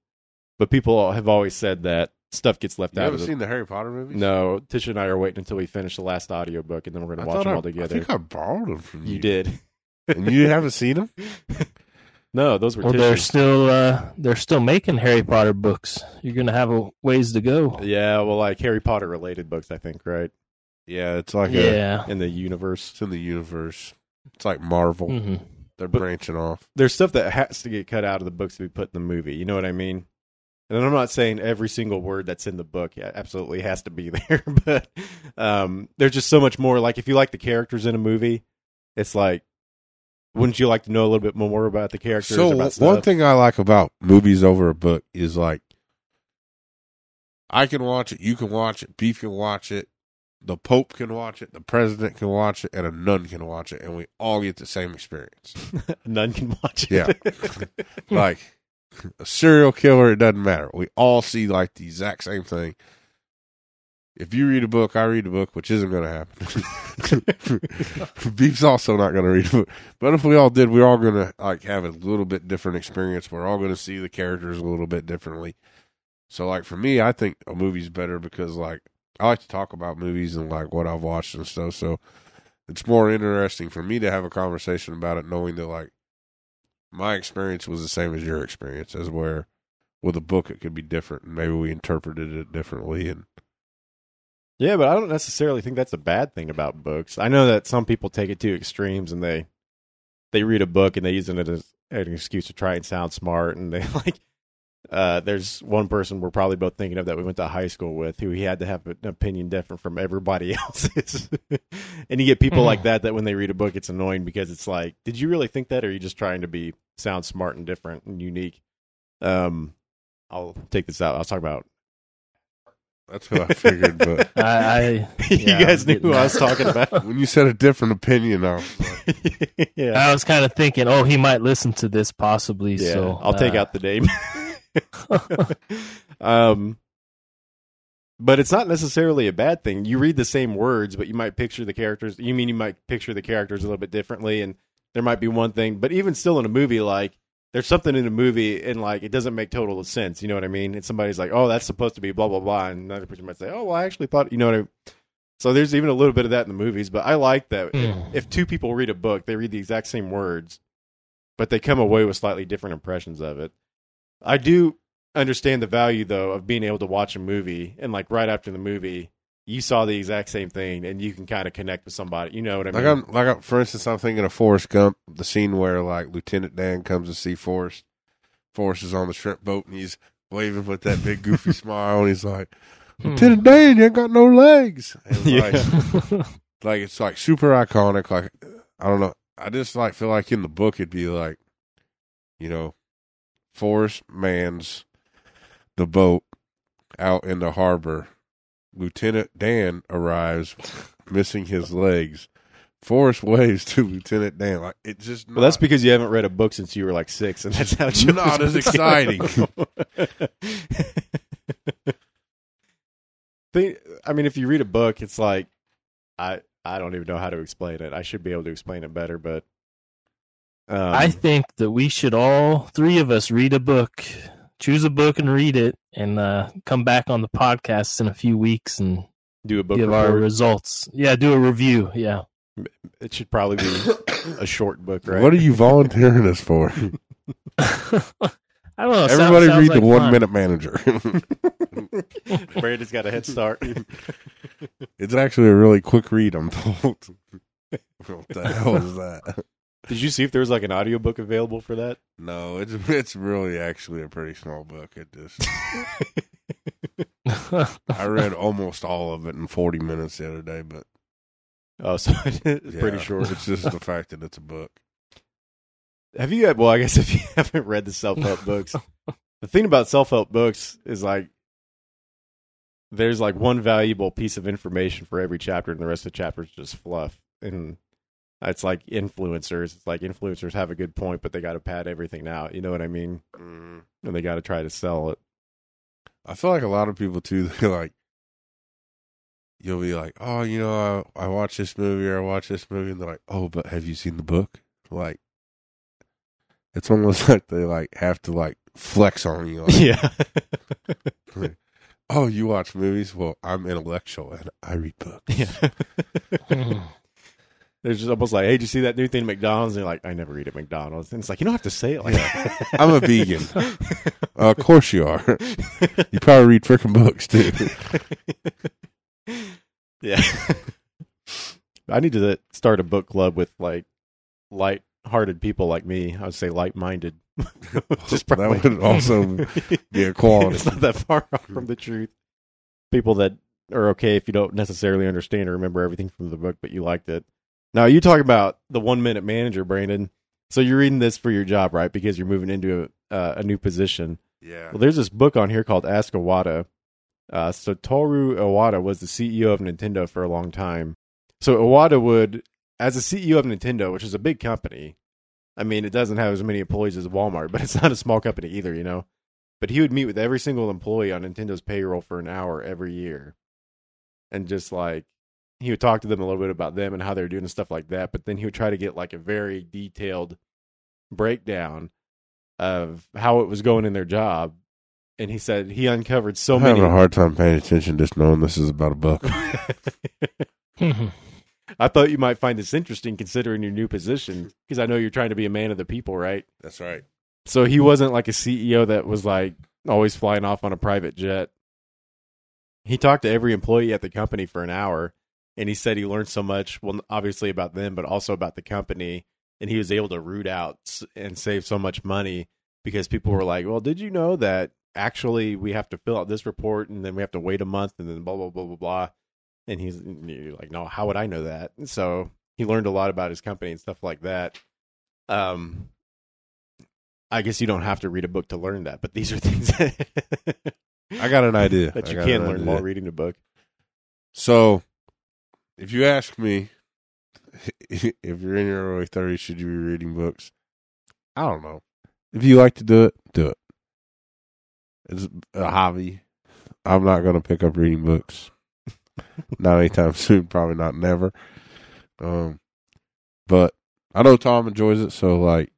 but people have always said that stuff gets left You out haven't of the. seen the Harry Potter movies? No, Tisha and I are waiting until we finish the last audiobook and then we're going to watch them I, all together. I think I borrowed them from you. you did. and you haven't seen them. <laughs> No, those were Well, they're still uh, they're still making Harry Potter books. You're gonna have a ways to go. Yeah, well, like Harry Potter related books, I think, right? Yeah, it's like a, Yeah. In the universe. it's in the universe. It's like Marvel. hmm They're But- branching off. there's stuff that has to get cut out of the books to be put in the movie. You know what I mean? And I'm not saying every single word that's in the book absolutely has to be <laughs> there, but um, there's just so much more. Like if you like the characters in a movie, it's like, wouldn't you like to know a little bit more about the characters? So one thing I like about movies over a book is like I can watch it, you can watch it, Beef can watch it, the Pope can watch it, the President can watch it, and a nun can watch it, and we all get the same experience. <laughs> none can watch it. Yeah. <laughs> like a serial killer, it doesn't matter. We all see like the exact same thing. If you read a book, I read a book, which isn't going to happen. <laughs> Beef's also not going to read a book. But if we all did, we're all going to like have a little bit different experience. We're all going to see the characters a little bit differently. So, like for me, I think a movie's better because like I like to talk about movies and like what I've watched and stuff. So it's more interesting for me to have a conversation about it, knowing that like my experience was the same as your experience, as where with a book it could be different, and maybe we interpreted it differently. And yeah, but I don't necessarily think that's a bad thing about books. I know that some people take it to extremes and they they read a book and they use it as an excuse to try and sound smart, and they <laughs> like. Uh, there's one person we're probably both thinking of that we went to high school with who he had to have an opinion different from everybody <laughs> else's. <laughs> and you get people like that that when they read a book, it's annoying because it's like, did you really think that, or are you just trying to be sound smart and different and unique? Um, I'll take this out. I was talking about. That's what I figured. But <laughs> I, I you guys I'm knew getting who I was talking about. when you said a different opinion, I was like, yeah, I was kind of thinking, oh, he might listen to this possibly. yeah. so I'll take uh, out the name. <laughs> um, but it's not necessarily a bad thing. You read the same words, but you might picture the characters. You mean you might picture the characters a little bit differently, and there might be one thing. But even still, in a movie, like there's something in a movie, and like it doesn't make total sense. You know what I mean? And somebody's like, "Oh, that's supposed to be blah blah blah," and another person might say, "Oh, well, I actually thought," you know what I mean? So there's even a little bit of that in the movies. But I like that Mm. if, if two people read a book, they read the exact same words, but they come away with slightly different impressions of it. I do understand the value though of being able to watch a movie and like right after the movie you saw the exact same thing and you can kind of connect with somebody. You know what I mean? like I'm like I'm, for instance, I'm thinking of Forrest Gump, the scene where like Lieutenant Dan comes to see Forrest. Forrest is on the shrimp boat and he's waving with that big goofy <laughs> smile and he's like, Hmm. Lieutenant Dan, you ain't got no legs. And <laughs> Yeah. like, like it's like super iconic. Like I don't know. I just like feel like in the book it'd be like, you know, Forrest mans the boat out in the harbor. Lieutenant Dan arrives, missing his legs. Forrest <laughs> waves to Lieutenant Dan. Like it just. well, that's because you haven't read a book since you were like six, and that's how children's Not as exciting. <laughs> Think- I mean, if you read a book, it's like I I don't even know how to explain it. I should be able to explain it better, but um, I think that we should all three of us read a book, choose a book and read it, and uh, come back on the podcast in a few weeks and do a book give our results. Yeah, do a review. Yeah. It should probably be a short book, right? What are you volunteering us for? <laughs> <laughs> I don't know. Everybody sounds read like the One fun. Minute Manager. <laughs> Brandon's got a head start. it's actually a really quick read. I'm told. what the hell is that? Did you see if there was like an audiobook available for that? No, it's <laughs> it's really actually a pretty small book. It just <laughs> <laughs> I read almost all of it in 40 minutes the other day, but Oh, so it's pretty yeah, short. It's just the fact that it's a book. Have you? Had? Well, I guess if you haven't read the self help books, the thing about self help books is like there's like one valuable piece of information for every chapter, and the rest of the chapters just fluff. And it's like influencers. It's like influencers have a good point, but they got to pad everything out. You know what I mean? Mm. And they got to try to sell it. I feel like a lot of people too. <laughs> They like you'll be like, oh, you know, I I watched this movie or I watch this movie, and they're like, oh, but have you seen the book? Like, it's almost <laughs> like they like have to like flex on you. Like, Yeah. <laughs> oh, you watch movies? Well, I'm intellectual and I read books. yeah. There's just almost like, hey, did you see that new thing at McDonald's? And you're like, I never eat at McDonald's. And it's like, you don't have to say it like that. <laughs> I'm a vegan. Uh, <laughs> of course you are. You probably read freaking books too. <laughs> yeah. I need to start a book club with like light-hearted people like me. I would say light-minded. Just probably, that would also be a quality. it's not that far off from the truth. People that are okay if you don't necessarily understand or remember everything from the book, but you liked it. Now you talk about the one-minute manager, Brandon. So you're reading this for your job, right? Because you're moving into a, uh, a new position. Yeah. Well, there's this book on here called Ask Iwata. Uh, Satoru Iwata was the CEO of Nintendo for a long time. So Iwata would, as a CEO of Nintendo, which is a big company, I mean, it doesn't have as many employees as Walmart, <laughs> but it's not a small company either, you know. But he would meet with every single employee on Nintendo's payroll for an hour every year, and just like he would talk to them a little bit about them and how they're doing and stuff like that. But then he would try to get like a very detailed breakdown of how it was going in their job. And he said he uncovered so many. I'm many. having a hard time paying attention just knowing this is about a book. <laughs> Mm-hmm. I thought you might find this interesting considering your new position because I know you're trying to be a man of the people, right? That's right. So he wasn't like a CEO that was like always flying off on a private jet. He talked to every employee at the company for an hour and he said he learned so much, well, obviously about them, but also about the company and he was able to root out and save so much money because people were like, "Well, did you know that actually we have to fill out this report and then we have to wait a month and then blah blah blah blah blah." And he's like, "No, how would I know that?" And so he learned a lot about his company and stuff like that. Um, I guess you don't have to read a book to learn that, but these are <laughs> things I got an idea. that you can learn idea. while reading a book. So, if you ask me, <laughs> if you're in your early 30s, should you be reading books? I don't know. If you like to do it, do it. It's a hobby. I'm not going to pick up reading books. <laughs> not anytime <laughs> soon. Probably not never. Um, but I know Tom enjoys it. So, like,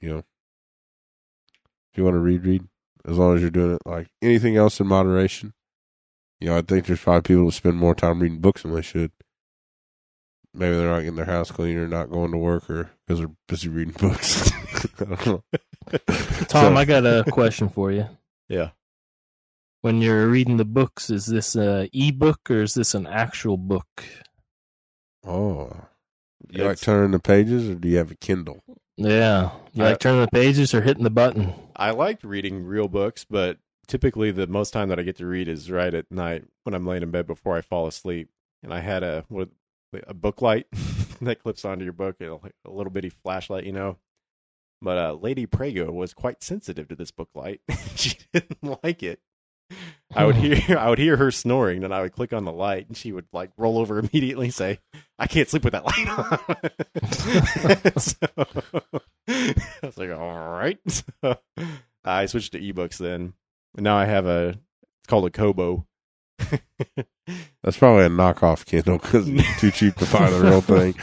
you know, if you want to read, read. As long as you're doing it like anything else in moderation. You know, I think there's probably people that spend more time reading books than they should. Maybe they're not getting their house clean or not going to work or because they're busy reading books. <laughs> I don't know. <laughs> Tom, So- I got a question for you. Yeah. When you're reading the books, is this a ebook or is this an actual book? Oh. You like turning the pages or do you have a Kindle? Yeah. You I- like turning the pages or hitting the button? I like reading real books, but typically the most time that I get to read is right at night when I'm laying in bed before I fall asleep. And I had a what a book light <laughs> that clips onto your book, a, a little bitty flashlight, you know. But uh, Lady Prego was quite sensitive to this book light. <laughs> she didn't like it. I would hear <laughs> I would hear her snoring, and I would click on the light, and she would like roll over immediately and say, "I can't sleep with that light on." so, I was like, "All right." So, I switched to ebooks then, and now I have a. It's called a Kobo. That's probably a knockoff Kindle because it's <laughs> too cheap to buy the real thing.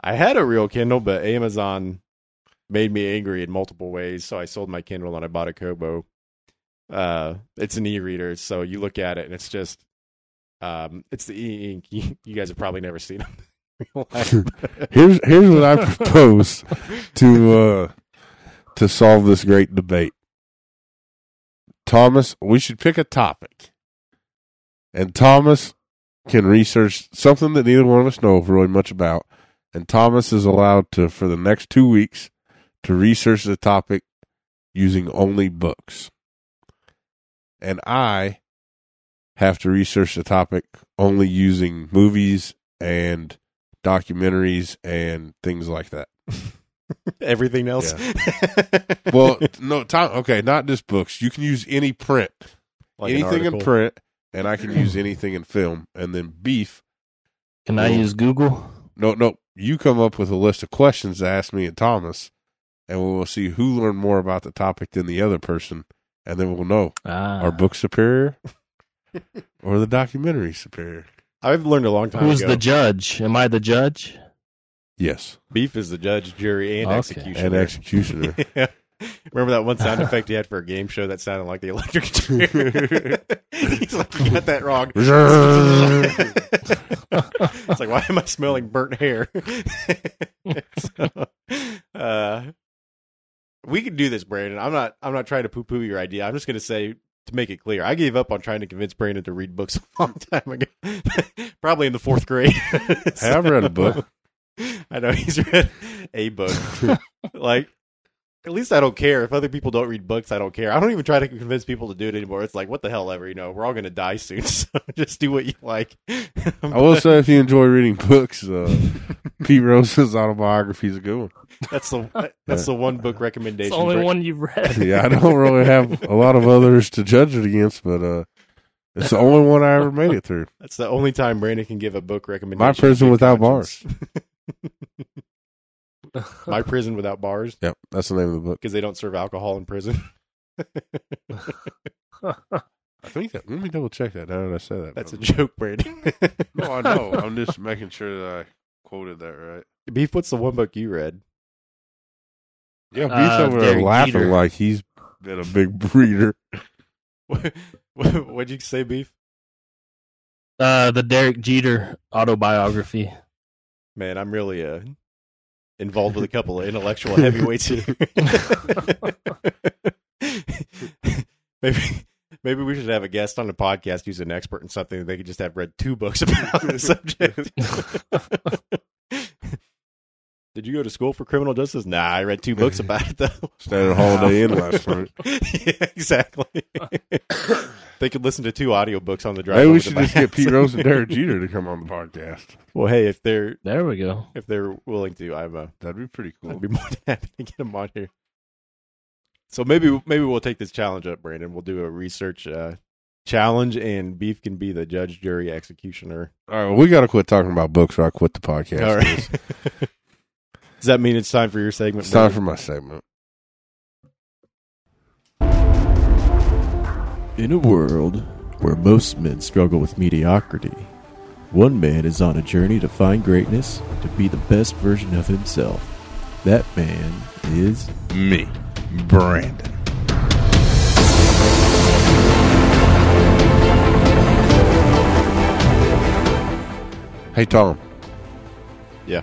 I had a real Kindle, but Amazon made me angry in multiple ways, so I sold my Kindle and I bought a Kobo. Uh, it's an e-reader, so you look at it and it's just, um, it's the e-ink. You, <laughs> you guys have probably never seen them. in real <laughs> life. Here's here's what I propose to uh to solve this great debate. Thomas, we should pick a topic. And Thomas can research something that neither one of us know really much about. And Thomas is allowed to for the next 2 weeks to research the topic using only books. And I have to research the topic only using movies and documentaries and things like that. <laughs> Everything else. Well, no, Tom. Okay, not just books. You can use any print, Like an anything in print, and I can use anything in film. And then beef. Can I use Google? No, no. You come up with a list of questions to ask me and Thomas, and we will see who learned more about the topic than the other person, and then we'll know Ah. our book superior or the documentary superior. I've learned a long time Who's ago. the judge? Am I the judge? Yes, Beef is the judge, jury, and Okay. executioner. and executioner. yeah. <laughs> <laughs> Remember that one sound effect he had for a game show that sounded like the electric chair? <laughs> He's like, you got that wrong. <laughs> it's like, why am I smelling burnt hair? so, uh, we can do this, Brandon. I'm not. I'm not trying to poo-poo your idea. I'm just going to say to make it clear. I gave up on trying to convince Brandon to read books a long time ago, probably in the fourth grade. Hey, I've read a book. I know he's read a book. like, at least I don't care if other people don't read books. I don't care. I don't even try to convince people to do it anymore. It's like, what the hell ever. You know, we're all going to die soon, <laughs> so just do what you like. I will say, if you enjoy reading books, uh, <laughs> Pete Rose's autobiography is a good one. that's the <laughs> that's the one book It's recommendation. the only Bra- one you've read. Yeah, I don't really have a lot of others to judge it against, but uh, it's the only one I ever made it through. That's the only time Brandon can give a book recommendation. My Prison Without conscience. <laughs> My prison without bars Yep, that's the name of the book. because they don't serve alcohol in prison. <laughs> <laughs> I think that. Let me double check that. Now that I said that, That's a joke, Brandon. no, I know. I'm just making sure that I quoted that right. Beef, what's the one book you read? Yeah, Beef's Uh, over there laughing Jeter. like he's been a big breeder. What, what'd you say, Beef? uh, the Derek Jeter autobiography. Man, I'm really uh, involved with a couple of intellectual heavyweights here. <laughs> maybe maybe we should have a guest on the podcast who's an expert in something they could just have read two books about the subject. <laughs> Did you go to school for criminal justice? Nah, I read two books about it though. <laughs> Stayed at Holiday Inn last <laughs> night. yeah, exactly. <laughs> they could listen to two audiobooks on the drive. Maybe we should just get. Pete Rose and Derek Jeter to come on the podcast. Well, hey, if they're There we go. if they're willing to, I'm uh, That'd be pretty cool. I'd be more than happy to get them on here. So maybe maybe we'll take this challenge up, Brandon. We'll do a research uh, challenge, and Beef can be the judge, jury, executioner. All right, well, we got to quit talking about books or I quit the podcast. All right. Does that mean it's time for your segment? It's time for my segment. In a world where most men struggle with mediocrity, one man is on a journey to find greatness to be the best version of himself. That man is Me, Brandon. Hey, Tom. Yeah.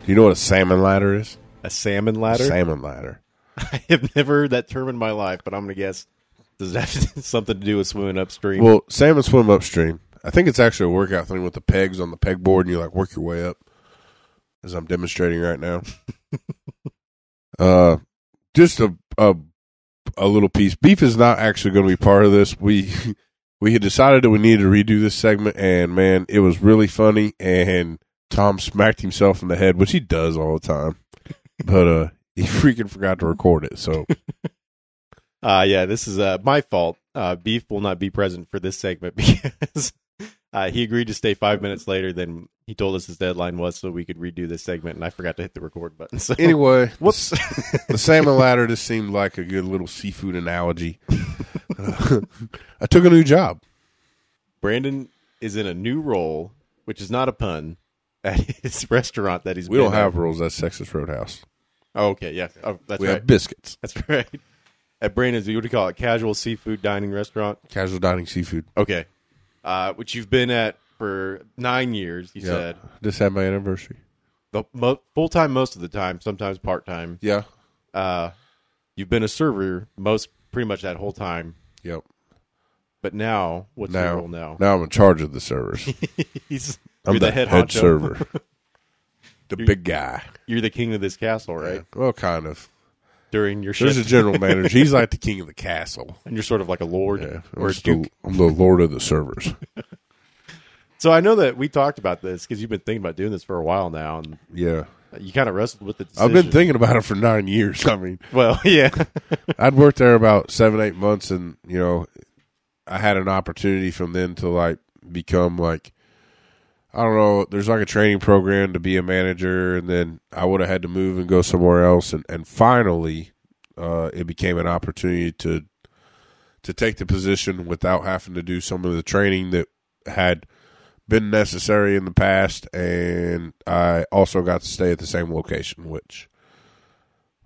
Do you know what a salmon ladder is? a salmon ladder. Salmon ladder. <laughs> I have never heard that term in my life, but I'm gonna guess does that have <laughs> something to do with swimming upstream? Well, salmon swim upstream. I think it's actually a workout thing with the pegs on the pegboard, and you like work your way up, as I'm demonstrating right now. <laughs> uh, just a, a a little piece. Beef is not actually going to be part of this. We we had decided that we needed to redo this segment, and man, it was really funny. And Tom smacked himself in the head, which he does all the time, but uh, he freaking forgot to record it. So <laughs> Uh, yeah, this is uh, my fault. Uh, Beef will not be present for this segment <laughs> because uh, he agreed to stay five minutes later than he told us his deadline was, so we could redo this segment, and I forgot to hit the record button. <laughs> So anyway, whoops. the salmon ladder just seemed like a good little seafood analogy. I took a new job. Brandon is in a new role, which is not a pun, at his <laughs> restaurant that he's. We don't at. have rules at Texas Roadhouse. Oh, okay, yeah, oh, that's we right. have biscuits, That's <laughs> right. At Brandon's, what do you call it? Casual seafood dining restaurant. casual dining seafood. Okay, uh, which you've been at for nine years. You Yeah. said Just had my anniversary. the mo- full time most of the time, sometimes part time. Yeah. Uh, you've been a server most pretty much that whole time. Yep. But now, what's your Now, role now? now I'm in charge of the servers. <laughs> He's I'm you're the, head, head, honcho. server, <laughs> the You're- big guy. You're the king of this castle, right? Well, kind of. During your There's a shift, general <laughs> manager. He's like the king of the castle. and you're sort of like a lord Yeah. or I'm, a just the. I'm the lord of the servers. <laughs> So I know that we talked about this because you've been thinking about doing this for a while now, and Yeah. you kind of wrestled with the. I've been thinking about it for nine years. I mean, Well, yeah, I'd worked there about seven, eight months, and you know, I had an opportunity from then to like become like, I don't know. There's like a training program to be a manager, and then I would have had to move and go somewhere else, and and finally, uh, it became an opportunity to to take the position without having to do some of the training that had been necessary in the past, and I also got to stay at the same location, which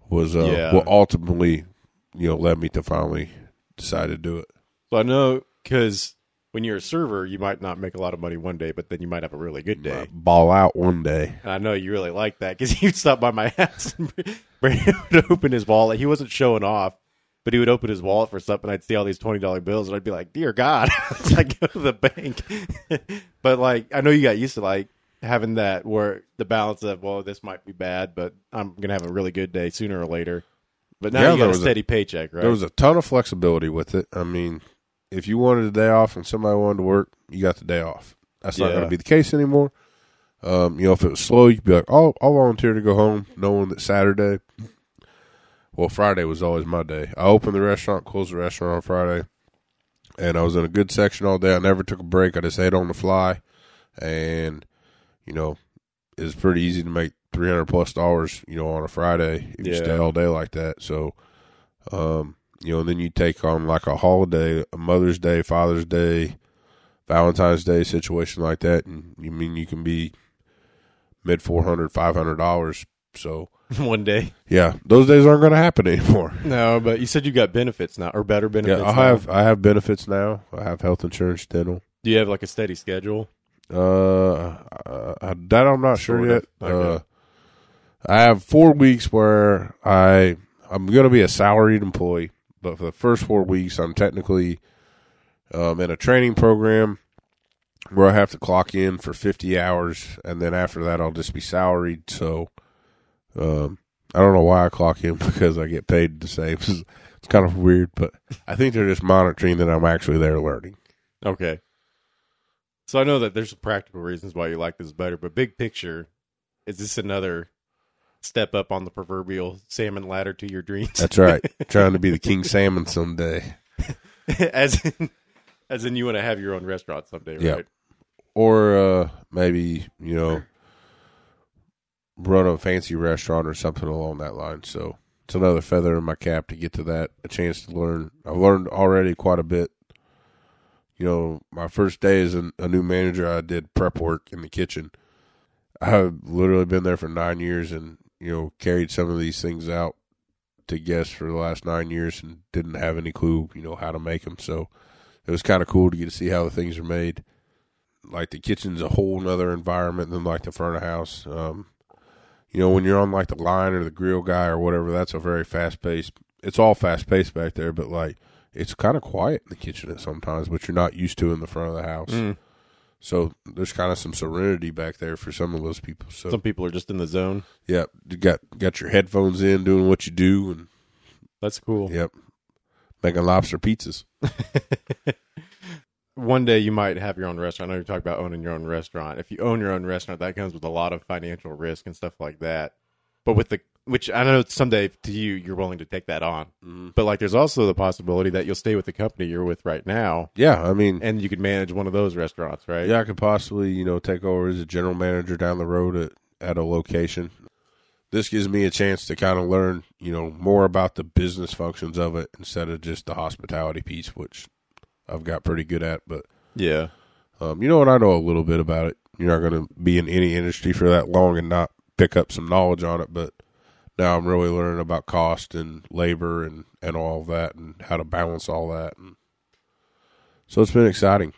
was uh, Yeah. what ultimately, you know, led me to finally decide to do it. so I know because when you're a server, you might not make a lot of money one day, but then you might have a really good day. Ball out one day. And I know you really like that because you'd <laughs> stop by my <laughs> house and Brandon would open his wallet. He wasn't showing off, but he would open his wallet for something. I'd see all these twenty dollar bills, and I'd be like, "Dear God!" <laughs> I go to the bank. but like, I know you got used to like having that where the balance of, well, this might be bad, but I'm gonna have a really good day sooner or later. But now Yeah, you got a was a- steady paycheck, right? There was a ton of flexibility with it. I mean, if you wanted a day off and somebody wanted to work, you got the day off. That's not going to be the case anymore. Um, you know, if it was slow, you'd be like, "Oh, I'll volunteer to go home," knowing that Saturday. Well, Friday was always my day. I opened the restaurant, closed the restaurant on Friday, and I was in a good section all day. I never took a break. I just ate on the fly, and you know, it's pretty easy to make three hundred plus dollars, you know, on a Friday if you stay all day like that. So, um, you know, and then you take on like a holiday, a Mother's Day, Father's Day, Valentine's Day situation like that, and you mean you can be mid four hundred, five hundred dollars. So, <laughs> one day. yeah, those days aren't going to happen <laughs> anymore. No, but you said you got benefits now, or better benefits. Yeah, I now. have I have benefits now. I have health insurance, dental. Do you have like a steady schedule? Uh, uh, that I'm not sure yet. Okay. Uh, I have four weeks where I I'm going to be a salaried employee, but for the first four weeks, I'm technically um, in a training program where I have to clock in for 50 hours, and then after that, I'll just be salaried. So, Um, I don't know why I clock in <laughs> because I get paid the same. <laughs> it's kind of weird, but I think they're just monitoring that I'm actually there learning. Okay. So I know that there's practical reasons why you like this better, but big picture, is this another step up on the proverbial salmon ladder to your dreams? That's right. <laughs> Trying to be the king salmon someday, <laughs> as in, as in you want to have your own restaurant someday, Yeah. right? or uh, maybe you know run a fancy restaurant or something along that line. So it's another feather in my cap to get to that. A chance to learn. I've learned already quite a bit. You know, my first day as a, a new manager, I did prep work in the kitchen. I've literally been there for nine years, and you know, carried some of these things out to guests for the last nine years, and didn't have any clue, you know, how to make them. So it was kind of cool to get to see how the things are made like the kitchen's a whole nother environment than like the front of the house. Um, you know, when you're on like the line or the grill guy or whatever, that's a very fast paced. It's all fast paced back there, but like it's kind of quiet in the kitchen at sometimes, which you're not used to in the front of the house. Mm. So there's kind of some serenity back there for some of those people. So Some people are just in the zone. yeah, you got got your headphones in, doing what you do, and That's cool. yep, making lobster pizzas. <laughs> One day you might have your own restaurant. I know you talk about owning your own restaurant. If you own your own restaurant, that comes with a lot of financial risk and stuff like that. But with the which I know someday to you you're willing to take that on. But like there's also the possibility that you'll stay with the company you're with right now Yeah, I mean, and you could manage one of those restaurants, right? Yeah, I could possibly, you know, take over as a general manager down the road at, at a location. This gives me a chance to kind of learn, you know, more about the business functions of it instead of just the hospitality piece, which I've got pretty good at. But, Yeah. um, you know what? I know a little bit about it. You're not going to be in any industry for that long and not pick up some knowledge on it. But now I'm really learning about cost and labor and, and all of that and how to balance all that. And so it's been exciting.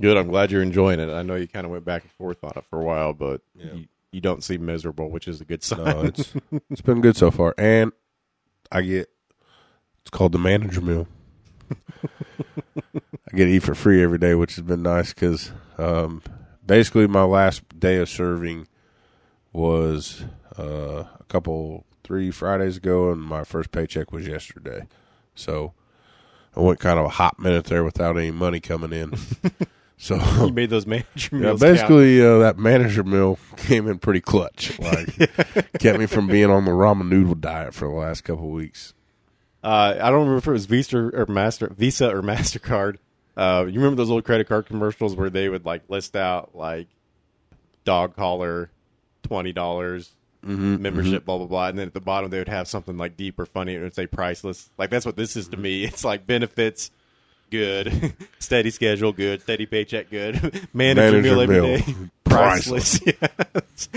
Good. I'm glad you're enjoying it. I know you kind of went back and forth on it for a while, but Yeah. you, you don't seem miserable, which is a good sign. No, it's it's been good so far, and I get it's called the manager meal. <laughs> I get to eat for free every day, which has been nice because um, basically my last day of serving was uh, couple three Fridays ago, and my first paycheck was yesterday. So I went kind of a hot minute there without any money coming in. <laughs> so you made those manager yeah, meals. count. basically, uh, that manager meal came in pretty clutch. Like, <laughs> kept me from being on the ramen noodle diet for the last couple of weeks. Uh, I don't remember if it was Visa or Master Visa or Mastercard. Uh, you remember those old credit card commercials where they would like list out like dog collar, twenty dollars Mm-hmm, membership, blah blah blah, and then at the bottom they would have something like deep or funny, and it would say priceless. Like that's what this is to me. <laughs> It's like benefits, good, <laughs> steady schedule, good, steady paycheck, good, <laughs> manager, Manager meal every meal. day, priceless. Yes.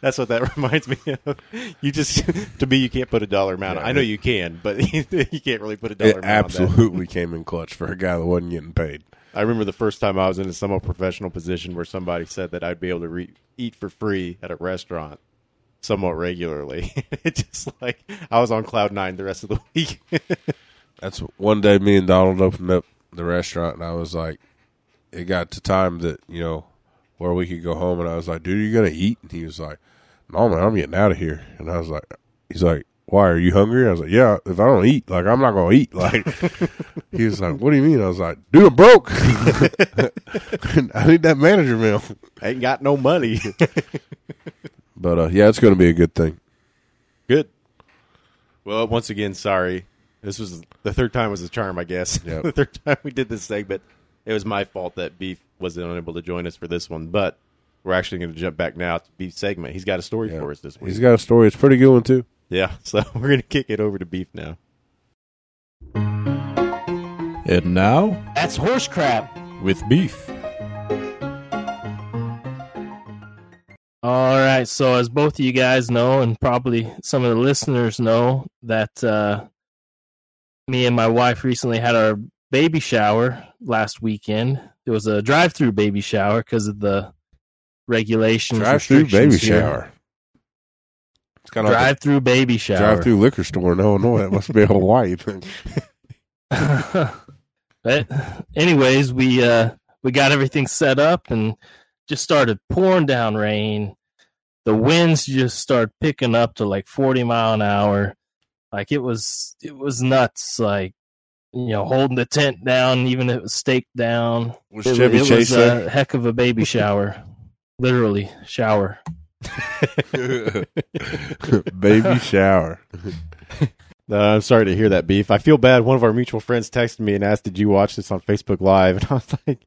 That's what that reminds me of. You just to me, you can't put a dollar amount. on Yeah. I know you can, but you can't really put a dollar It amount. absolutely came in clutch for a guy that wasn't getting paid. I remember the first time I was in a somewhat professional position where somebody said that I'd be able to re- eat for free at a restaurant somewhat regularly. <laughs> it just like I was on cloud nine the rest of the <laughs> week. That's one day me and Donald opened up the restaurant, and I was like, it got to time that you know where we could go home, and I was like, dude, you gonna eat? And he was like, no, man, I'm getting out of here. And I was like, he's like, why are you hungry? I was like, yeah, if I don't eat, like I'm not gonna eat. <laughs> Like he was like, what do you mean? I was like, dude, I'm broke. I need that manager meal. Ain't got no money. But uh, yeah, it's gonna be a good thing. Good. Well, once again, sorry. This was the third time was a charm, I guess. Yep. <laughs> the third time we did this segment. It was my fault that Beef wasn't unable to join us for this one, but we're actually going to jump back now to Beef segment. He's got a story Yeah. for us this week. He's got a story. It's a pretty good one too. yeah, <laughs> so we're going to kick it over to Beef now. And now, That's horse crap. with beef. All right. So, as both of you guys know, and probably some of the listeners know, that uh, me and my wife recently had our baby shower last weekend. It was a drive-through baby shower because of the regulations. Drive through baby here. shower. It's kind of Drive-through baby shower. drive through liquor store in Illinois. That must be a Hawaii thing. but anyways, we uh we got everything set up and just started pouring down rain. the winds just started picking up to like 40 mile an hour. Like it was, it was nuts. Like, you know, holding the tent down, even if it was staked down. Was It, Chevy it Chase was there? a heck of a baby shower. Literally, shower. <laughs> Baby shower. Uh, I'm sorry to hear that, Beef. I feel bad. One of our mutual friends texted me and asked, "Did you watch this on Facebook Live?" <laughs> And I was like,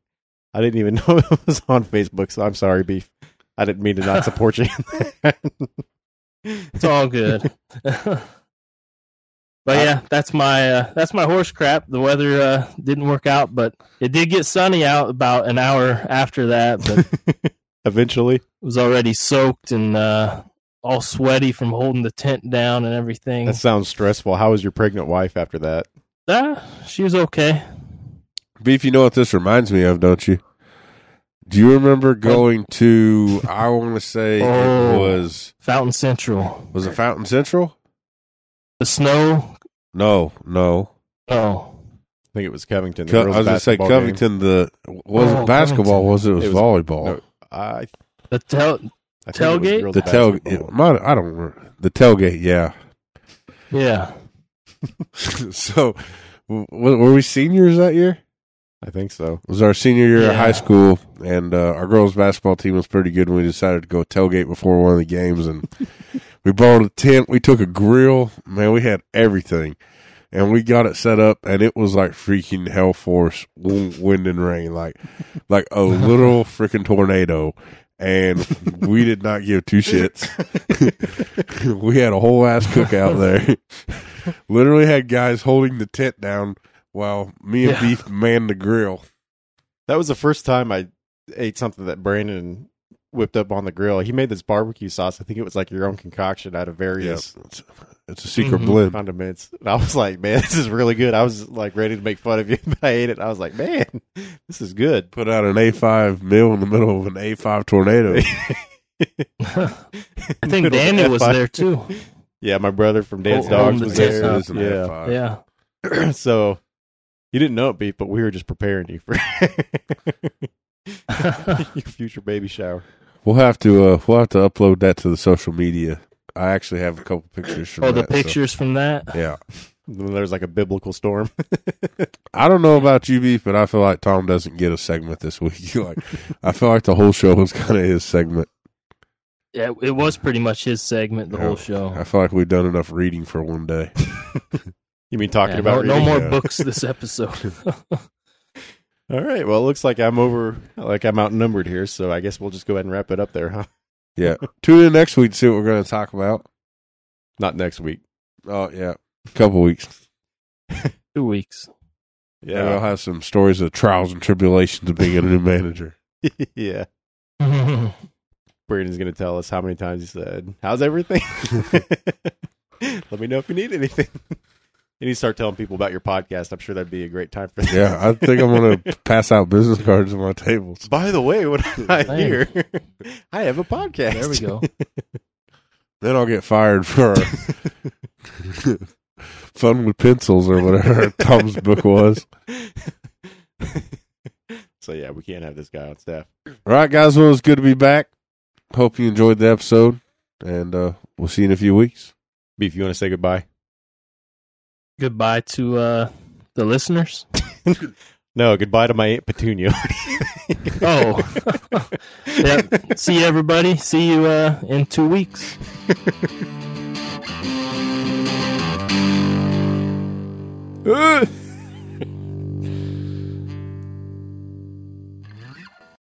"I didn't even <laughs> know it was on Facebook." So I'm sorry, Beef. I didn't mean to not support you. <laughs> <laughs> It's all good. but yeah, that's my uh, that's my horse crap. The weather uh, didn't work out, but it did get sunny out about an hour after that. But it Eventually, was already soaked and uh, all sweaty from holding the tent down and everything. that sounds stressful. How was your pregnant wife after that? Ah, she was okay. Beef, you know what this reminds me of, don't you? Do you remember going to? I want to say it Oh. was Fountain Central. was it Fountain Central? The snow. No, no. Oh, I think it was Covington. the Co- I girls' was going to say basketball game. Covington. The was Oh, it basketball? Covington. Was it? It was, It was- volleyball. No, I, the tel- I think it was Tailgate? girls' the tail. basketball. It might, I don't. remember. The tailgate. Yeah. yeah. <laughs> so, w- were we seniors that year? I think so. It was our senior year of high school, and uh, our girls' basketball team was pretty good. And we decided to go tailgate before one of the games, and <laughs> we borrowed a tent. We took a grill. Man, we had everything, and we got it set up, and it was like freaking hell force, wind and rain, like like a little <laughs> freaking tornado. And we did not give two shits. <laughs> we had a whole ass cookout there. Literally had guys holding the tent down while me and Yeah. Beef man the grill. That was the first time I ate something that Brandon whipped up on the grill. He made this barbecue sauce. I think it was like your own concoction out of various It's, it's a secret Mhm. blend. condiments. And I was like, man, this is really good. I was like ready to make fun of you, <laughs> but I ate it. I was like, man, this is good. Put out an A5 meal in the middle of an A5 tornado. <laughs> I think Middle Danny was there too. Yeah, my brother from Dan's Oh, Dogs was there. tent It is an Yeah. Yeah. <clears throat> so you didn't know it, Beef, but we were just preparing you for <laughs> <laughs> your future baby shower. We'll have to uh, we'll have to upload that to the social media. I actually have a couple pictures from oh, the that, so- pictures from that. yeah. Then there's like a biblical storm. <laughs> I don't know about you, Beef, but I feel like Tom doesn't get a segment this week. like, I feel like the whole show was kind of his segment. Yeah, it was pretty much his segment the Yeah. whole show. I feel like we've done enough reading for one day. You mean talking Yeah, about no, no more Yeah. books this <laughs> episode. All right. Well, it looks like I'm over, like I'm outnumbered here. So I guess we'll just go ahead and wrap it up there, huh? Yeah. <laughs> Tune in next week to see what we're going to talk about. Not next week. Oh, yeah. A couple weeks. <laughs> Two weeks. Yeah. I'll have some stories of trials and tribulations of being a new manager. yeah. yeah, Brandon's going to tell us how many times he said, How's everything? Let me know if you need anything. You need to start telling people about your podcast. I'm sure that'd be a great time for them. Yeah. I think I'm going <laughs> to pass out business cards on my tables. By the way, what I Man. hear, I have a podcast. there we go. <laughs> Then I'll get fired for <laughs> fun with pencils or whatever Tom's book was. so yeah, we can't have this guy on staff. All right, guys. Well, it's good to be back. Hope you enjoyed the episode, and uh, we'll see you in a few weeks. Beef, you want to say goodbye? Goodbye to uh, the listeners. <laughs> No, goodbye to my aunt Petunia. <laughs> Oh, <laughs> yep. See you, everybody. See you uh, in two weeks.